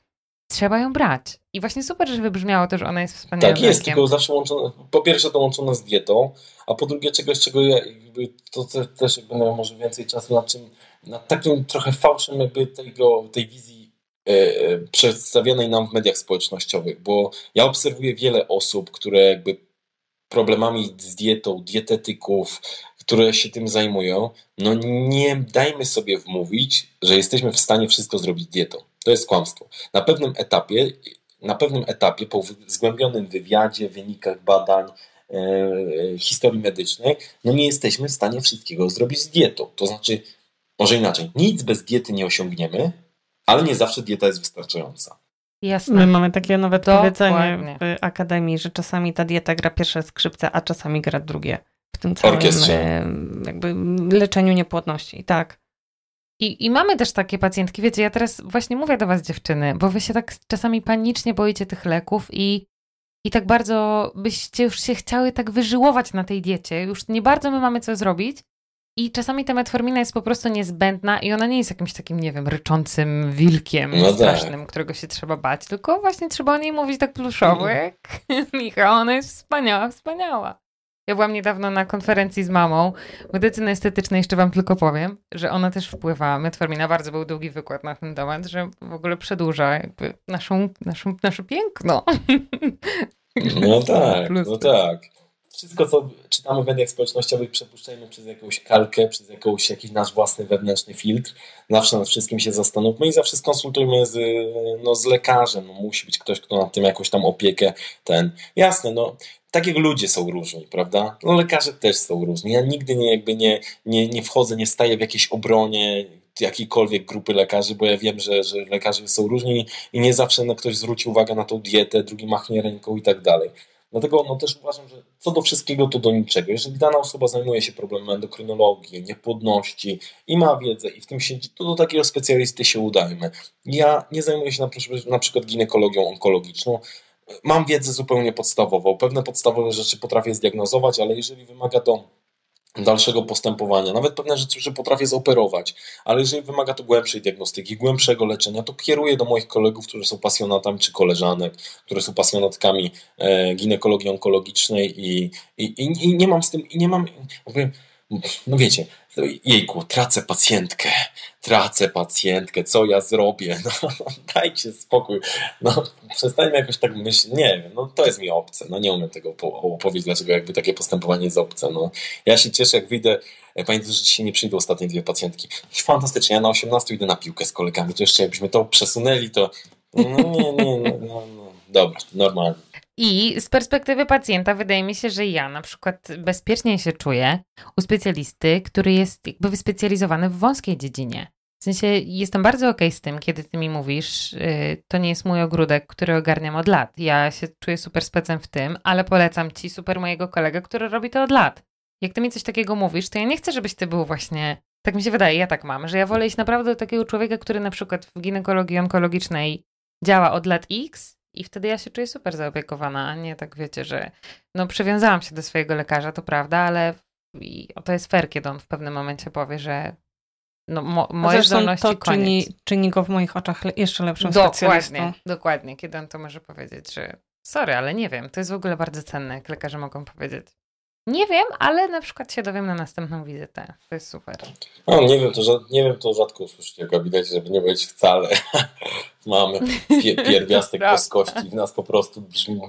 trzeba ją brać. I właśnie super, że wybrzmiało to, że ona jest wspaniała. Tak jest, tylko zawsze łączona, po pierwsze to łączona z dietą, a po drugie czegoś, czego ja jakby, to też jakby miał może więcej czasu nad czym, nad takim trochę fałszem jakby tego, tej wizji E, e, przedstawionej nam w mediach społecznościowych, bo ja obserwuję wiele osób, które jakby problemami z dietą, dietetyków, które się tym zajmują, no nie dajmy sobie wmówić, że jesteśmy w stanie wszystko zrobić dietą. To jest kłamstwo. Na pewnym etapie, na pewnym etapie po zgłębionym wywiadzie, wynikach badań, e, historii medycznej, no nie jesteśmy w stanie wszystkiego zrobić z dietą. To znaczy, może inaczej, nic bez diety nie osiągniemy, ale nie zawsze dieta jest wystarczająca. Jasne. My mamy takie nawet Dokładnie. powiedzenie w akademii, że czasami ta dieta gra pierwsze skrzypce, a czasami gra drugie. W tym całym Orkiestrze. jakby leczeniu niepłodności. Tak. I, I mamy też takie pacjentki, wiecie, ja teraz właśnie mówię do was dziewczyny, bo wy się tak czasami panicznie boicie tych leków i, i tak bardzo byście już się chciały tak wyżyłować na tej diecie, już nie bardzo my mamy co zrobić, i czasami ta metformina jest po prostu niezbędna i ona nie jest jakimś takim, nie wiem, ryczącym wilkiem no tak. strasznym, tak. którego się trzeba bać, tylko właśnie trzeba o niej mówić tak pluszowo, jak Michał, ona jest wspaniała, wspaniała. Ja byłam niedawno na konferencji z mamą medycyny estetycznej, jeszcze wam tylko powiem, że ona też wpływa, metformina, bardzo był długi wykład na ten temat, że w ogóle przedłuża jakby naszą, naszą, nasze piękno. No tak, no tak wszystko, co czytamy w mediach społecznościowych, przepuszczajmy przez jakąś kalkę, przez jakąś, jakiś nasz własny wewnętrzny filtr. Zawsze nad wszystkim się zastanówmy i zawsze skonsultujmy z, no, z lekarzem. No, musi być ktoś, kto nad tym jakąś tam opiekę ten. Jasne, no tak jak ludzie są różni, prawda? No lekarze też są różni. Ja nigdy nie, jakby nie, nie, nie wchodzę, nie staję w jakiejś obronie jakiejkolwiek grupy lekarzy, bo ja wiem, że, że lekarze są różni i nie zawsze no, ktoś zwróci uwagę na tą dietę, drugi machnie ręką i tak dalej. Dlatego no, też uważam, że co do wszystkiego, to do niczego. Jeżeli dana osoba zajmuje się problemem endokrynologii, niepłodności i ma wiedzę i w tym siedzi, to do takiego specjalisty się udajmy. Ja nie zajmuję się na, na przykład ginekologią onkologiczną. Mam wiedzę zupełnie podstawową. Pewne podstawowe rzeczy potrafię zdiagnozować, ale jeżeli wymaga to dalszego postępowania. Nawet pewne rzeczy, że potrafię zoperować, ale jeżeli wymaga to głębszej diagnostyki, głębszego leczenia, to kieruję do moich kolegów, którzy są pasjonatami, czy koleżanek, które są pasjonatkami e, ginekologii onkologicznej i, i, i, nie mam z tym, i nie mam, no wiecie, jejku, tracę pacjentkę, tracę pacjentkę, co ja zrobię? No, dajcie spokój. No, przestańmy jakoś tak myśleć. Nie wiem, no to jest mi obce. No nie umiem tego opowiedzieć, dlaczego jakby takie postępowanie jest obce. No, ja się cieszę, jak wyjdę. Pamiętam, że dzisiaj nie przyjdą ostatnie dwie pacjentki. Fantastycznie, ja na 18 idę na piłkę z kolegami, to jeszcze jakbyśmy to przesunęli, to no nie, nie, no, no, no. dobra, normalnie. I z perspektywy pacjenta wydaje mi się, że ja na przykład bezpieczniej się czuję u specjalisty, który jest jakby wyspecjalizowany w wąskiej dziedzinie. W sensie jestem bardzo okej okay z tym, kiedy ty mi mówisz, yy, to nie jest mój ogródek, który ogarniam od lat. Ja się czuję super specem w tym, ale polecam ci super mojego kolegę, który robi to od lat. Jak ty mi coś takiego mówisz, to ja nie chcę, żebyś ty był właśnie, tak mi się wydaje, ja tak mam, że ja wolę iść naprawdę do takiego człowieka, który na przykład w ginekologii onkologicznej działa od lat X i wtedy ja się czuję super zaopiekowana, a nie tak wiecie, że no przywiązałam się do swojego lekarza, to prawda, ale i to jest fair, kiedy on w pewnym momencie powie, że no, mo, moje zdolności to czyni, czyni go w moich oczach jeszcze lepszym dokładnie, specjalistą. Dokładnie, kiedy on to może powiedzieć, że sorry, ale nie wiem, to jest w ogóle bardzo cenne, jak lekarze mogą powiedzieć. Nie wiem, ale na przykład się dowiem na następną wizytę. To jest super. No, nie wiem, to, nie wiem, to rzadko usłyszycie w gabinecie, żeby nie powiedzieć wcale. Mamy pie, pierwiastek boskości w nas po prostu brzmi,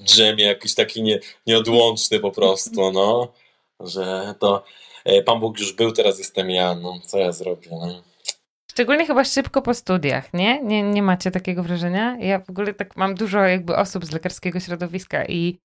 drzemie jakiś taki nie, nieodłączny po prostu, no. Że to e, Pan Bóg już był, teraz jestem ja, no co ja zrobię, no. Szczególnie chyba szybko po studiach, nie? nie? Nie macie takiego wrażenia? Ja w ogóle tak mam dużo jakby osób z lekarskiego środowiska i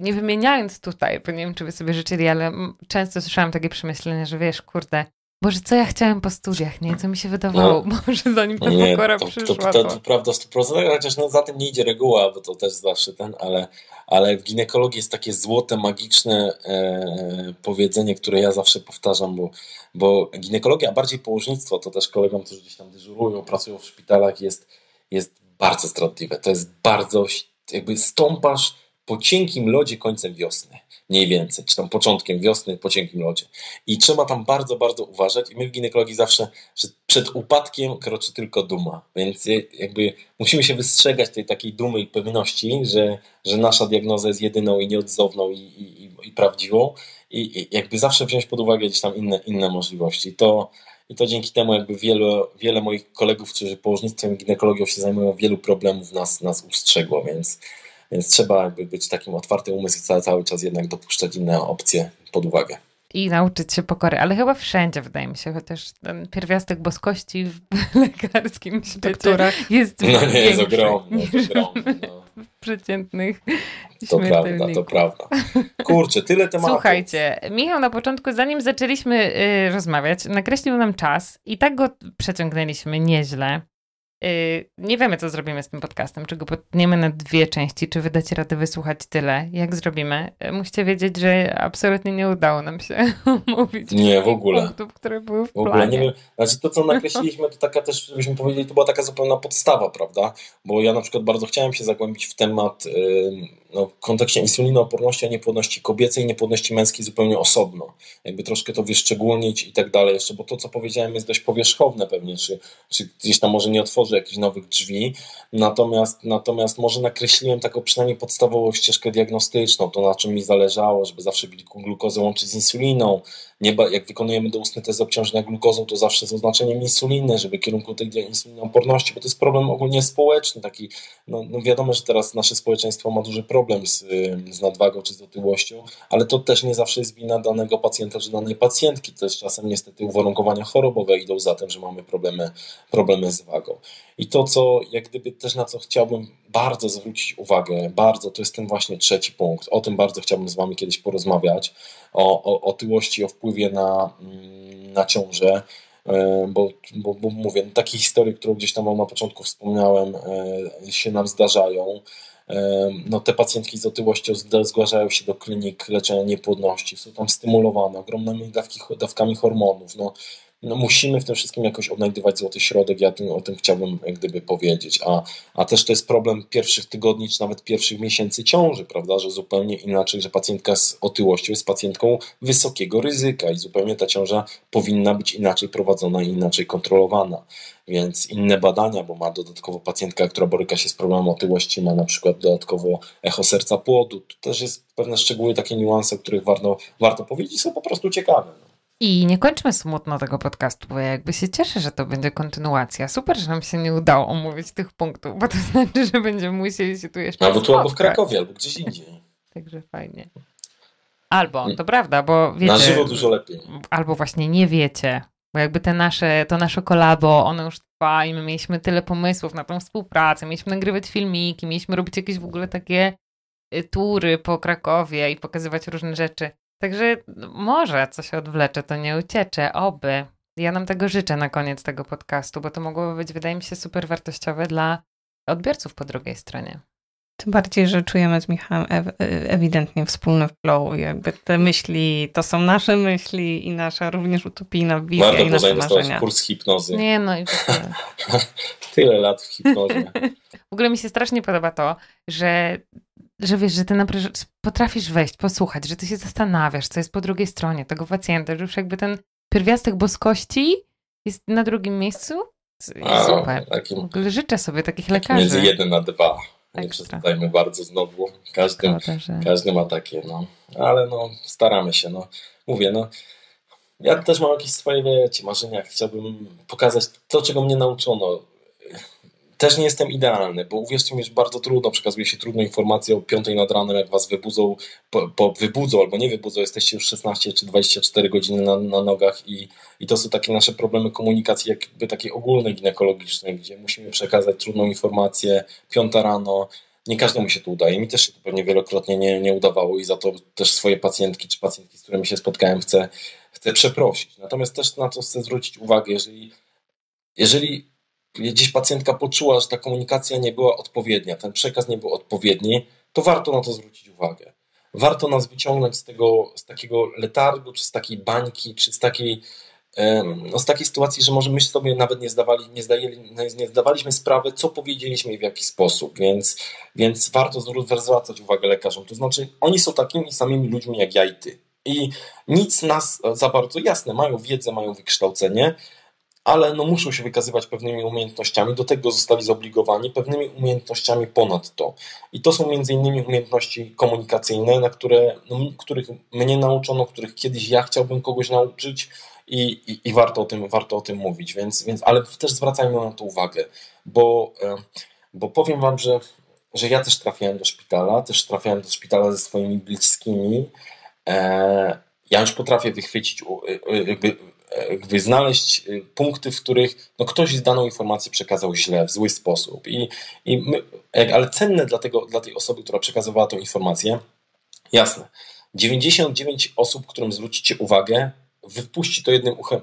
nie wymieniając tutaj, bo nie wiem, czy by sobie życzyli, ale często słyszałam takie przemyślenia, że wiesz, kurde, Boże, co ja chciałem po studiach, nie? Co mi się wydawało, no, może zanim ta nie, pokora to, przyszła. To, to, to, to prawda 100%, chociaż no, za tym nie idzie reguła, bo to też zawsze ten, ale, ale w ginekologii jest takie złote, magiczne e, powiedzenie, które ja zawsze powtarzam, bo, bo ginekologia, a bardziej położnictwo, to też kolegom, którzy gdzieś tam dyżurują, pracują w szpitalach, jest, jest bardzo stratliwe. To jest bardzo, jakby stąpasz po cienkim lodzie końcem wiosny, mniej więcej, czy tam początkiem wiosny po cienkim lodzie. I trzeba tam bardzo, bardzo uważać. I my w ginekologii zawsze, że przed upadkiem kroczy tylko duma. Więc jakby musimy się wystrzegać tej takiej dumy i pewności, że, że nasza diagnoza jest jedyną i nieodzowną i, i, i prawdziwą. I, I, jakby zawsze wziąć pod uwagę gdzieś tam inne, inne możliwości. To, i to dzięki temu jakby wiele, wiele moich kolegów, którzy położnictwem ginekologią się zajmują, wielu problemów nas, nas ustrzegło, więc więc trzeba jakby być takim otwartym umysł cały, cały czas jednak dopuszczać inne opcje pod uwagę. I nauczyć się pokory, ale chyba wszędzie wydaje mi się, chociaż ten pierwiastek boskości w lekarskim świecie jest No nie, jest ogromny, jest ogromny no. w przeciętnych To prawda, to prawda. Kurczę, tyle tematów. Słuchajcie, Michał na początku, zanim zaczęliśmy y, rozmawiać, nakreślił nam czas i tak go przeciągnęliśmy nieźle. Y, nie wiemy, co zrobimy z tym podcastem, czy go potniemy na dwie części, czy wydacie radę wysłuchać tyle, jak zrobimy. Y, musicie wiedzieć, że absolutnie nie udało nam się mówić nie, w ogóle. punktów, które były w, w ogóle nie wiem. Znaczy to, co nakreśliliśmy, to taka też, żebyśmy powiedzieli, to była taka zupełna podstawa, prawda? Bo ja na przykład bardzo chciałem się zagłębić w temat no, w kontekście insulinooporności, a niepłodności kobiecej i niepłodności męskiej zupełnie osobno. Jakby troszkę to wyszczególnić i tak dalej jeszcze, bo to, co powiedziałem, jest dość powierzchowne pewnie, czy, czy gdzieś tam może nie otworzy jakichś nowych drzwi, natomiast, natomiast może nakreśliłem taką przynajmniej podstawową ścieżkę diagnostyczną, to na czym mi zależało, żeby zawsze glukozę łączyć z insuliną, nie, jak wykonujemy doustny test obciążenia glukozą, to zawsze z oznaczeniem insuliny, żeby kierunku tej insulinooporności, bo to jest problem ogólnie społeczny, taki, no, no wiadomo, że teraz nasze społeczeństwo ma duży problem z, z nadwagą czy z otyłością, ale to też nie zawsze jest wina danego pacjenta czy danej pacjentki, też czasem niestety uwarunkowania chorobowe idą za tym, że mamy problemy, problemy z wagą. I to, co jak gdyby też na co chciałbym bardzo zwrócić uwagę, bardzo, to jest ten właśnie trzeci punkt, o tym bardzo chciałbym z Wami kiedyś porozmawiać, o, o otyłości, o wpływie na, mm, na ciążę, e, bo, bo, bo mówię, takie historie, które gdzieś tam na początku wspomniałem, e, się nam zdarzają. E, no, te pacjentki z otyłością zgłaszają się do klinik leczenia niepłodności, są tam stymulowane ogromnymi dawki, dawkami hormonów. No, no musimy w tym wszystkim jakoś odnajdywać złoty środek, ja tym, o tym chciałbym jak gdyby powiedzieć, a, a też to jest problem pierwszych tygodni, czy nawet pierwszych miesięcy ciąży, prawda, że zupełnie inaczej, że pacjentka z otyłością jest pacjentką wysokiego ryzyka i zupełnie ta ciąża powinna być inaczej prowadzona i inaczej kontrolowana, więc inne badania, bo ma dodatkowo pacjentka, która boryka się z problemem otyłości, ma na przykład dodatkowo echo serca płodu, tu też jest pewne szczegóły, takie niuanse, o których warto, warto powiedzieć, są po prostu ciekawe. I nie kończmy smutno tego podcastu, bo ja jakby się cieszę, że to będzie kontynuacja. Super, że nam się nie udało omówić tych punktów, bo to znaczy, że będziemy musieli się tu jeszcze Albo tu, albo w Krakowie, albo gdzieś indziej. Także fajnie. Albo, to prawda, bo wiecie... Na żywo dużo lepiej. Albo właśnie nie wiecie, bo jakby te nasze, to nasze kolabo, ono już trwa i my mieliśmy tyle pomysłów na tą współpracę, mieliśmy nagrywać filmiki, mieliśmy robić jakieś w ogóle takie y, tury po Krakowie i pokazywać różne rzeczy. Także może coś odwlecze, to nie uciecze, oby. Ja nam tego życzę na koniec tego podcastu, bo to mogłoby być, wydaje mi się, super wartościowe dla odbiorców po drugiej stronie. Tym bardziej, że czujemy z Michałem ew ewidentnie wspólny flow. Jakby te myśli to są nasze myśli i nasza również utopijna wizja Warto i nasze marzenia. kurs hipnozy. Nie no i Tyle lat w hipnozie. w ogóle mi się strasznie podoba to, że że wiesz, że ty naprawdę potrafisz wejść, posłuchać, że ty się zastanawiasz, co jest po drugiej stronie tego pacjenta, że już jakby ten pierwiastek boskości jest na drugim miejscu. A, Super. Takim, życzę sobie takich lekarzy. Między jeden a dwa. Nie przesadzajmy bardzo znowu. Każdy, że... każdy ma takie, no. Ale no, staramy się, no. Mówię, no. Ja też mam jakieś swoje, wiecie, marzenia. Chciałbym pokazać to, czego mnie nauczono też nie jestem idealny, bo uwierzcie mi, że bardzo trudno przekazuje się trudne informacje o 5 nad ranem, jak was wybudzą, po, po wybudzą albo nie wybudzą, jesteście już 16 czy 24 godziny na, na nogach i, i to są takie nasze problemy komunikacji jakby takiej ogólnej ginekologicznej, gdzie musimy przekazać trudną informację 5 rano, nie każdemu się to udaje. Mi też się to pewnie wielokrotnie nie, nie udawało i za to też swoje pacjentki czy pacjentki, z którymi się spotkałem, chcę, chcę przeprosić. Natomiast też na to chcę zwrócić uwagę, jeżeli, jeżeli gdzieś pacjentka poczuła, że ta komunikacja nie była odpowiednia, ten przekaz nie był odpowiedni, to warto na to zwrócić uwagę. Warto nas wyciągnąć z, tego, z takiego letargu, czy z takiej bańki, czy z takiej, no, z takiej sytuacji, że może my sobie nawet nie, zdawali, nie, zdajeli, nie zdawaliśmy sprawy, co powiedzieliśmy i w jaki sposób, więc, więc warto zwracać uwagę lekarzom. To znaczy, oni są takimi samymi ludźmi jak ja i ty. I nic nas za bardzo jasne, mają wiedzę, mają wykształcenie, ale no muszą się wykazywać pewnymi umiejętnościami, do tego zostali zobligowani pewnymi umiejętnościami ponad to. I to są między innymi umiejętności komunikacyjne, na które, no, których mnie nauczono, których kiedyś ja chciałbym kogoś nauczyć i, i, i, warto, o tym, warto o tym mówić, więc, więc, ale też zwracajmy na to uwagę, bo, e, bo powiem Wam, że, że ja też trafiałem do szpitala, też trafiałem do szpitala ze swoimi bliskimi, e, ja już potrafię wychwycić, jakby jakby znaleźć y, punkty, w których no, ktoś daną informację przekazał źle, w zły sposób. I, i my, ale cenne dla, tego, dla tej osoby, która przekazywała tę informację, jasne, 99 osób, którym zwrócicie uwagę, wypuści to jednym uchem,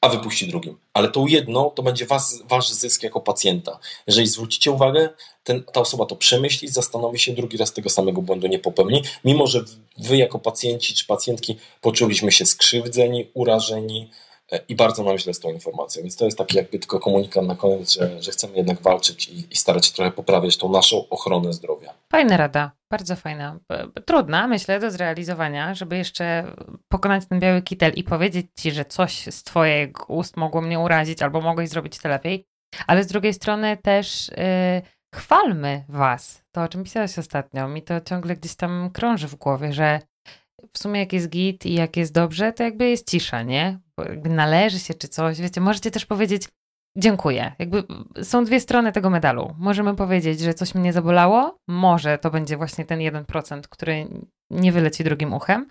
a wypuści drugim. Ale to jedno to będzie was, wasz zysk jako pacjenta. Jeżeli zwrócicie uwagę, ten, ta osoba to przemyśli, zastanowi się, drugi raz tego samego błędu nie popełni, mimo że wy jako pacjenci czy pacjentki poczuliśmy się skrzywdzeni, urażeni, i bardzo nam źle z tą informacją. Więc to jest taki jakby tylko komunikat na koniec, że, że chcemy jednak walczyć i, i, starać się trochę poprawiać tą naszą ochronę zdrowia. Fajna rada, bardzo fajna. Trudna, myślę, do zrealizowania, żeby jeszcze pokonać ten biały kitel i powiedzieć ci, że coś z twoich ust mogło mnie urazić albo mogłeś zrobić to lepiej. Ale z drugiej strony też yy, chwalmy was. To, o czym pisałeś ostatnio, mi to ciągle gdzieś tam krąży w głowie, że w sumie jak jest git i jak jest dobrze, to jakby jest cisza, nie? Bo jakby należy się czy coś, wiecie, możecie też powiedzieć dziękuję. Jakby są dwie strony tego medalu. Możemy powiedzieć, że coś mnie zabolało, może to będzie właśnie ten 1%, który nie wyleci drugim uchem,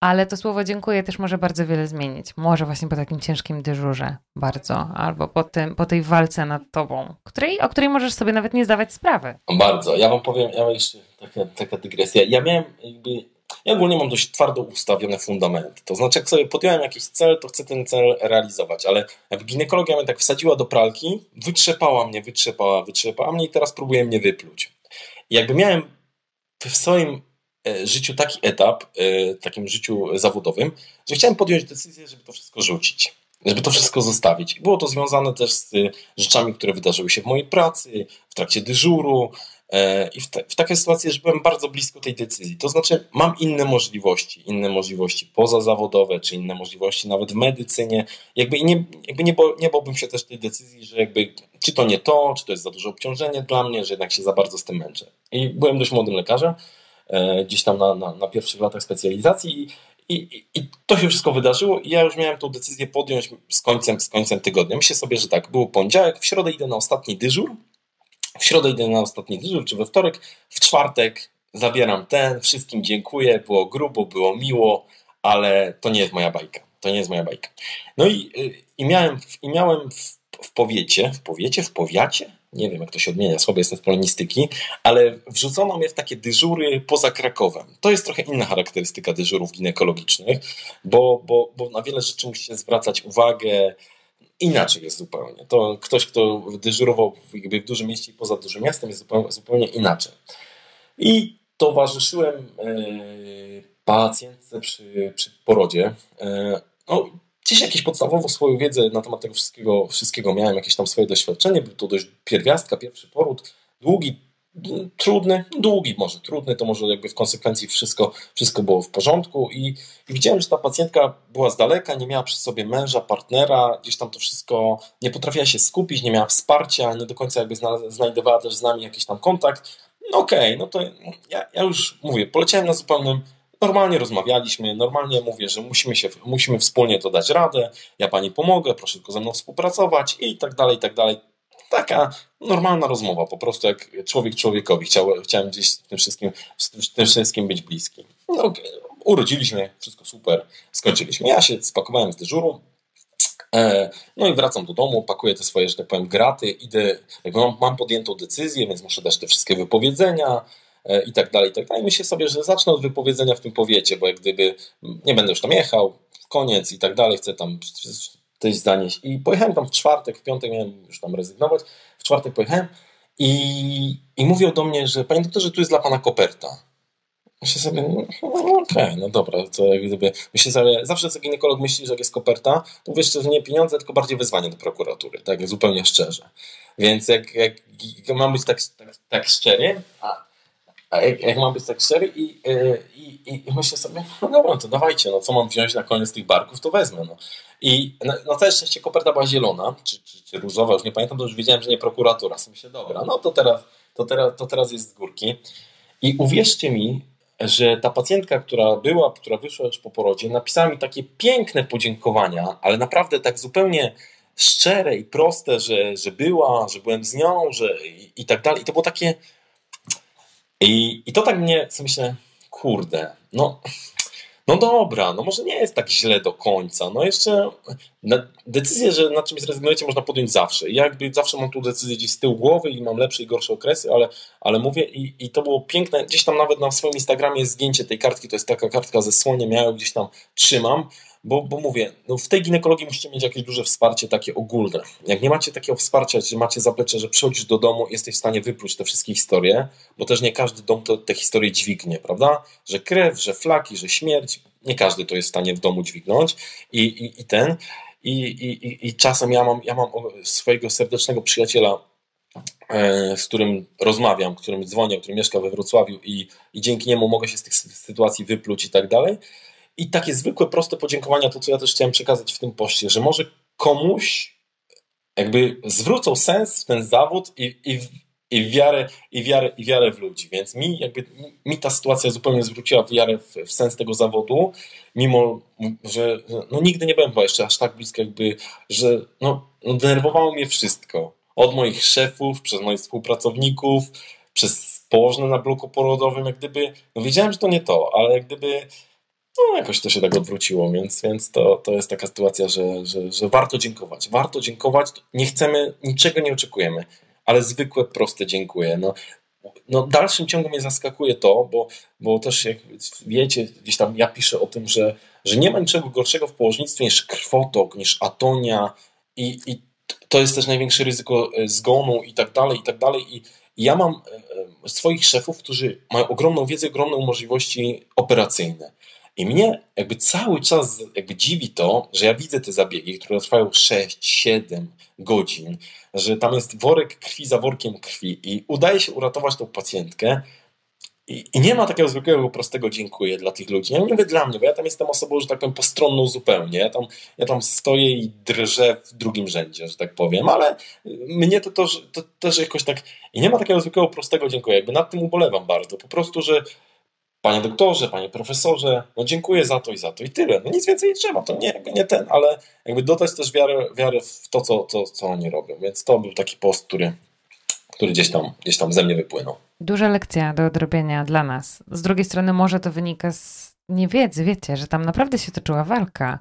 ale to słowo dziękuję też może bardzo wiele zmienić. Może właśnie po takim ciężkim dyżurze bardzo, albo po, tym, po tej walce nad tobą, której, o której możesz sobie nawet nie zdawać sprawy. Bardzo. Ja wam powiem, ja mam jeszcze taka, taka dygresja. Ja miałem jakby ja ogólnie mam dość twardo ustawione fundamenty. To znaczy, jak sobie podjąłem jakiś cel, to chcę ten cel realizować, ale jak ginekologia mnie tak wsadziła do pralki, wytrzepała mnie, wytrzepała, wytrzepała mnie i teraz próbuje mnie wypluć. I jakby miałem w swoim e, życiu taki etap, e, takim życiu zawodowym, że chciałem podjąć decyzję, żeby to wszystko rzucić. żeby to wszystko zostawić. Było to związane też z rzeczami, które wydarzyły się w mojej pracy, w trakcie dyżuru, E, I w, te, w takiej sytuacji, że byłem bardzo blisko tej decyzji. To znaczy, mam inne możliwości, inne możliwości pozazawodowe, czy inne możliwości nawet w medycynie. Jakby nie, jakby nie, bo, nie bałbym się też tej decyzji, że jakby czy to nie to, czy to jest za duże obciążenie dla mnie, że jednak się za bardzo z tym męczę. I byłem dość młodym lekarzem, e, gdzieś tam na, na, na pierwszych latach specjalizacji i, i, I, to się wszystko wydarzyło i ja już miałem tą decyzję podjąć z końcem, z końcem tygodnia. Myślę sobie, że tak, był poniedziałek, w środę idę na ostatni dyżur, w środę idę na ostatni dyżur, czy we wtorek, w czwartek zabieram ten, wszystkim dziękuję, było grubo, było miło, ale to nie jest moja bajka. To nie jest moja bajka. No i, i miałem, i miałem w, w powiecie, w powiecie, w powiacie, nie wiem jak to się odmienia, słabo jestem z polonistyki, ale wrzucono mnie w takie dyżury poza Krakowem. To jest trochę inna charakterystyka dyżurów ginekologicznych, bo, bo, bo na wiele rzeczy musi się zwracać uwagę, inaczej jest zupełnie. To ktoś, kto dyżurował w dużym mieście i poza dużym miastem jest zupełnie, zupełnie inaczej. I towarzyszyłem e, pacjentce przy, przy porodzie. E, no, gdzieś jakieś podstawową swoją wiedzę na temat tego wszystkiego, wszystkiego miałem, jakieś tam swoje doświadczenie. Był to dość pierwiastka, pierwszy poród, długi, trudny, długi może, trudny, to może jakby w konsekwencji wszystko, wszystko było w porządku i, i, widziałem, że ta pacjentka była z daleka, nie miała przy sobie męża, partnera, gdzieś tam to wszystko, nie potrafiła się skupić, nie miała wsparcia, nie do końca jakby znajdowała też z nami jakiś tam kontakt. No okej, okay, no to ja, ja już mówię, poleciałem na zupełnym Normalnie rozmawialiśmy, normalnie mówię, że musimy, się, musimy wspólnie to dać radę, ja pani pomogę, proszę tylko ze mną współpracować i tak dalej, i tak dalej taka normalna rozmowa, po prostu jak człowiek człowiekowi. Chciał, chciałem gdzieś tym wszystkim, tym wszystkim być bliski. No, urodziliśmy, wszystko super, skończyliśmy. Ja się spakowałem z dyżuru, e, no i wracam do domu, pakuję te swoje, że tak powiem, graty, idę, mam, mam podjętą decyzję, więc muszę dać te wszystkie wypowiedzenia e, i tak dalej, i tak dalej. Myślę sobie, że zacznę od wypowiedzenia w tym powiecie, bo jak gdyby nie będę już tam jechał, koniec i tak dalej, chcę tam coś zanieść. I pojechałem tam w czwartek, w piątek miałem już tam rezygnować. W czwartek pojechałem i, i mówią do mnie, że panie doktorze, tu jest dla pana koperta. Myślę sobie, no, no okej, okay, no dobra, to jak gdyby, myślę sobie, zawsze co ginekolog myśli, że jak jest koperta, to wiesz, że nie pieniądze, tylko bardziej wyzwanie do prokuratury, tak zupełnie szczerze. Więc jak, jak, mam być tak, tak, tak szczery, a jak, jak mam być tak szczery i, e, i, i, i myślę sobie, no dobra, to dawajcie, no co mam wziąć na koniec tych barków, to wezmę. No. I na, na całe szczęście koperta była zielona, czy, czy, czy różowa, już nie pamiętam, to już wiedziałem, że nie prokuratura. Sobie myślę, dobra, no to teraz, to, teraz, to teraz jest z górki. I uwierzcie mi, że ta pacjentka, która była, która wyszła już po porodzie, napisała mi takie piękne podziękowania, ale naprawdę tak zupełnie szczere i proste, że, że była, że byłem z nią, że i, i tak dalej. I to było takie i, i to tak mnie, co myślę, kurde, no, no dobra, no może nie jest tak źle do końca. No jeszcze decyzję, że na czymś zrezygnujecie, można podjąć zawsze. Ja jakby zawsze mam tu decyzję gdzieś z tyłu głowy i mam lepsze i gorsze okresy, ale, ale mówię i, i to było piękne. Gdzieś tam nawet na swoim Instagramie jest zdjęcie tej kartki, to jest taka kartka ze słoniem, ja ją gdzieś tam trzymam bo, bo mówię, no w tej ginekologii musicie mieć jakieś duże wsparcie takie ogólne. Jak nie macie takiego wsparcia, że macie zaplecze, że przychodzisz do domu, jesteś w stanie wypluć te wszystkie historie, bo też nie każdy dom to, te historie dźwignie, prawda? Że krew, że flaki, że śmierć, nie każdy to jest w stanie w domu dźwignąć i, i, i ten. I, i, I czasem ja mam, ja mam swojego serdecznego przyjaciela, e, z którym rozmawiam, którym dzwonię, który mieszka we Wrocławiu i, i dzięki niemu mogę się z tych sytuacji wypluć i tak dalej. I takie zwykłe, proste podziękowania, to co ja też chciałem przekazać w tym poście, że może komuś jakby zwrócą sens w ten zawód i, i, i, wiarę, i, wiarę, i wiarę w ludzi. Więc mi jakby mi ta sytuacja zupełnie zwróciła wiarę w, w sens tego zawodu, mimo że no, nigdy nie byłem jeszcze aż tak blisko, jakby, że no, no, denerwowało mnie wszystko. Od moich szefów, przez moich współpracowników, przez położne na bloku porodowym, jak gdyby, no wiedziałem, że to nie to, ale jak gdyby no jakoś to się tak odwróciło, więc, więc to, to jest taka sytuacja, że, że, że warto dziękować. Warto dziękować, nie chcemy, niczego nie oczekujemy, ale zwykłe, proste dziękuję. No, no dalszym ciągu mnie zaskakuje to, bo, bo też jak wiecie, gdzieś tam ja piszę o tym, że, że nie ma niczego gorszego w położnictwie niż krwotok, niż atonia i, i to jest też największe ryzyko e, zgonu i tak dalej, i tak dalej. I ja mam e, e, swoich szefów, którzy mają ogromną wiedzę, ogromne możliwości operacyjne. I mnie jakby cały czas jakby dziwi to, że ja widzę te zabiegi, które trwają 6, 7 godzin, że tam jest worek krwi za workiem krwi i udaje się uratować tą pacjentkę, i, I, nie ma takiego zwykłego, prostego dziękuję dla tych ludzi. Ja nie mówię dla mnie, bo ja tam jestem osobą, że tak powiem, postronną zupełnie. Ja tam, ja tam stoję i drżę w drugim rzędzie, że tak powiem, ale mnie to, to, to też jakoś tak. I nie ma takiego zwykłego, prostego dziękuję. Jakby nad tym ubolewam bardzo. Po prostu, że panie doktorze, panie profesorze, no dziękuję za to i za to i tyle. No nic więcej nie trzeba, to nie, nie ten, ale jakby dodać też wiarę, wiarę w to, co, co, co oni robią. Więc to był taki post, który, który gdzieś, tam, gdzieś tam ze mnie wypłynął. Duża lekcja do odrobienia dla nas. Z drugiej strony może to wynika z niewiedzy, wiecie, że tam naprawdę się toczyła walka.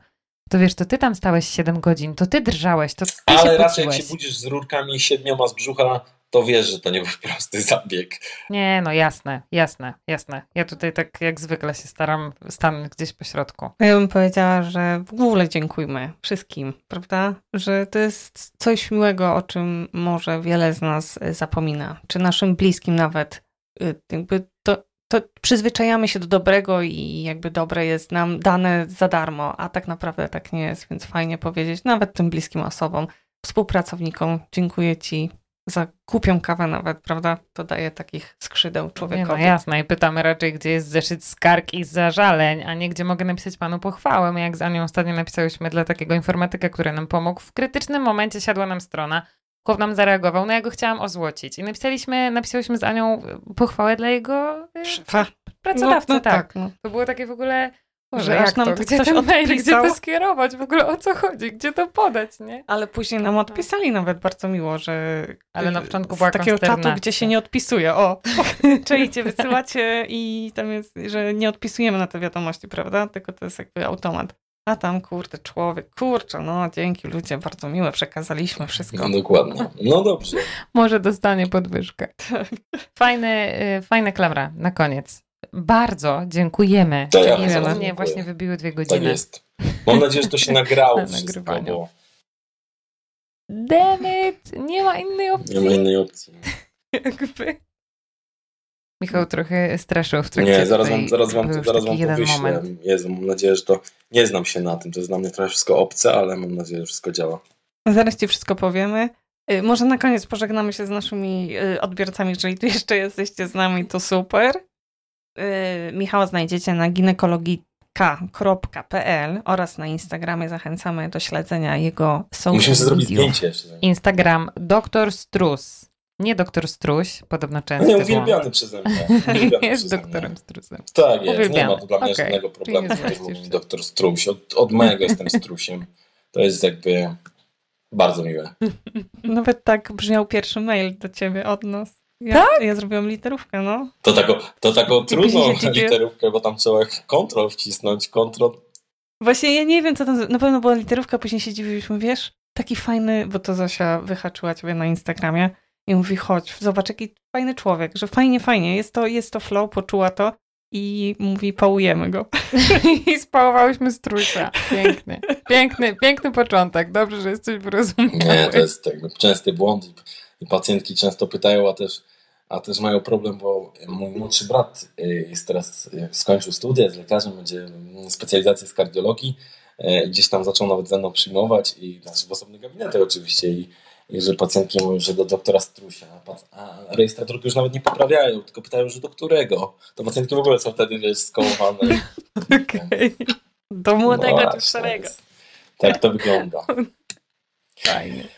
To wiesz, to ty tam stałeś 7 godzin, to ty drżałeś, to ty Ale raczej jak się budzisz z rurkami siedmioma z brzucha, to wiesz, że to nie był prosty zabieg. Nie, no jasne, jasne, jasne. Ja tutaj tak jak zwykle się staram stanąć gdzieś po środku. Ja bym powiedziała, że w ogóle dziękujmy wszystkim, prawda? Że to jest coś miłego, o czym może wiele z nas zapomina, czy naszym bliskim nawet. Y, jakby to, to przyzwyczajamy się do dobrego i jakby dobre jest nam dane za darmo, a tak naprawdę tak nie jest, więc fajnie powiedzieć nawet tym bliskim osobom, współpracownikom, dziękuję Ci, za kupią kawę nawet, prawda? To daje takich skrzydeł człowiekowi. Nie, no jasne i pytamy raczej, gdzie jest zeszyt skarg i zażaleń, a nie gdzie mogę napisać panu pochwałę. Jak z Anią ostatnio napisałyśmy dla takiego informatyka, który nam pomógł. W krytycznym momencie siadła nam strona, chłop nam zareagował, no ja go chciałam ozłocić. I napisaliśmy, napisałyśmy z Anią pochwałę dla jego y, Szefa. pracodawcy, no, no, tak. tak no. To było takie w ogóle że jak nam to? Gdzie ten mail, gdzie to skierować? W ogóle o co chodzi? Gdzie to podać, nie? Ale później nam odpisali nawet bardzo miło, że... Ale na początku była takiego czatu, gdzie się nie odpisuje. O, czujcie, wysyłacie i tam jest, że nie odpisujemy na te wiadomości, prawda? Tylko to jest jakby automat. A tam, kurde, człowiek, kurczę, no dzięki ludzie, bardzo miłe, przekazaliśmy wszystko. No dokładnie. No dobrze. Może dostanie podwyżkę. Tak. Fajny, y, fajna klamra na koniec. Bardzo dziękujemy. To ja nie, nie, właśnie wybiły dwie godziny. Tak jest. Mam nadzieję, że to się nagrało na wszystko, bo... Dammit! Nie ma innej opcji. Nie ma innej opcji. Jakby... Michał trochę straszył w trakcie Nie, zaraz wam, zaraz wam, zaraz wam to wyślę. Jezu, mam nadzieję, że to... Nie znam się na tym, to jest dla mnie trochę wszystko obce, ale mam nadzieję, że wszystko działa. Zaraz ci wszystko powiemy. Y, może na koniec pożegnamy się z naszymi y, odbiorcami, jeżeli tu jeszcze jesteście z nami, to super. Y, Michała znajdziecie na ginekologika.pl oraz na Instagramie. Zachęcamy do śledzenia jego social Musimy zrobić zdjęcie jeszcze. Instagram doktor Strus. Nie doktor Struś, podobno często. Nie, uwielbiany przeze mnie. jest doktorem Strusem. Tak, jest. Nie ma tu dla mnie okay. żadnego problemu. Doktor Struś. Od, od mojego jestem Strusiem. To jest jakby bardzo miłe. Nawet tak brzmiał pierwszy mail do ciebie od nas. Ja, tak? Ja zrobiłam literówkę, no. To taką, to taką trudną literówkę, bo tam trzeba kontrol wcisnąć, kontrol. Właśnie ja nie wiem, co tam, na pewno była literówka, później się dziwiliśmy, wiesz, taki fajny, bo to Zosia wyhaczyła ciebie na Instagramie i mówi, chodź, zobacz, jaki fajny człowiek, że fajnie, fajnie, jest to, jest to flow, poczuła to i mówi, pałujemy go. I spałowałyśmy strusia. Piękny, piękny, piękny początek. Dobrze, że jesteś wyrozumiały. Nie, to jest jakby częsty błąd i pacjentki często pytają, a też, a też mają problem, bo mój młodszy brat y, jest teraz, skończył studia, jest lekarzem, będzie specjalizację z kardiologii, y, gdzieś tam zaczął nawet ze mną przyjmować i znaczy w osobnych gabinetach oczywiście i, i że pacjentki mówią, że do doktora Strusia, a rejestratorki już nawet nie poprawiają, tylko pytają, że do którego. To pacjentki w ogóle są wtedy wiesz, skołowane. Okej. Do młodego no, czy starego. Tak to wygląda. Fajnie.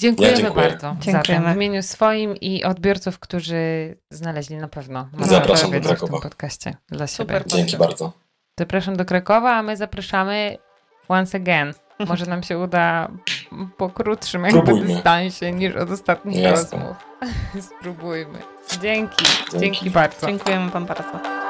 Dziękujemy ja dziękuję. bardzo Dziękujemy. za to w imieniu swoim i odbiorców, którzy znaleźli na pewno Zapraszam do Krakowa. w tym podcaście dla siebie. Super, Dzięki bardzo. Zapraszam do Krakowa, a my zapraszamy once again. Może nam się uda po krótszym jakby dystansie niż od ostatnich Jasne. rozmów. Spróbujmy. Dzięki. Dzięki. Dzięki bardzo. Dziękujemy Wam bardzo.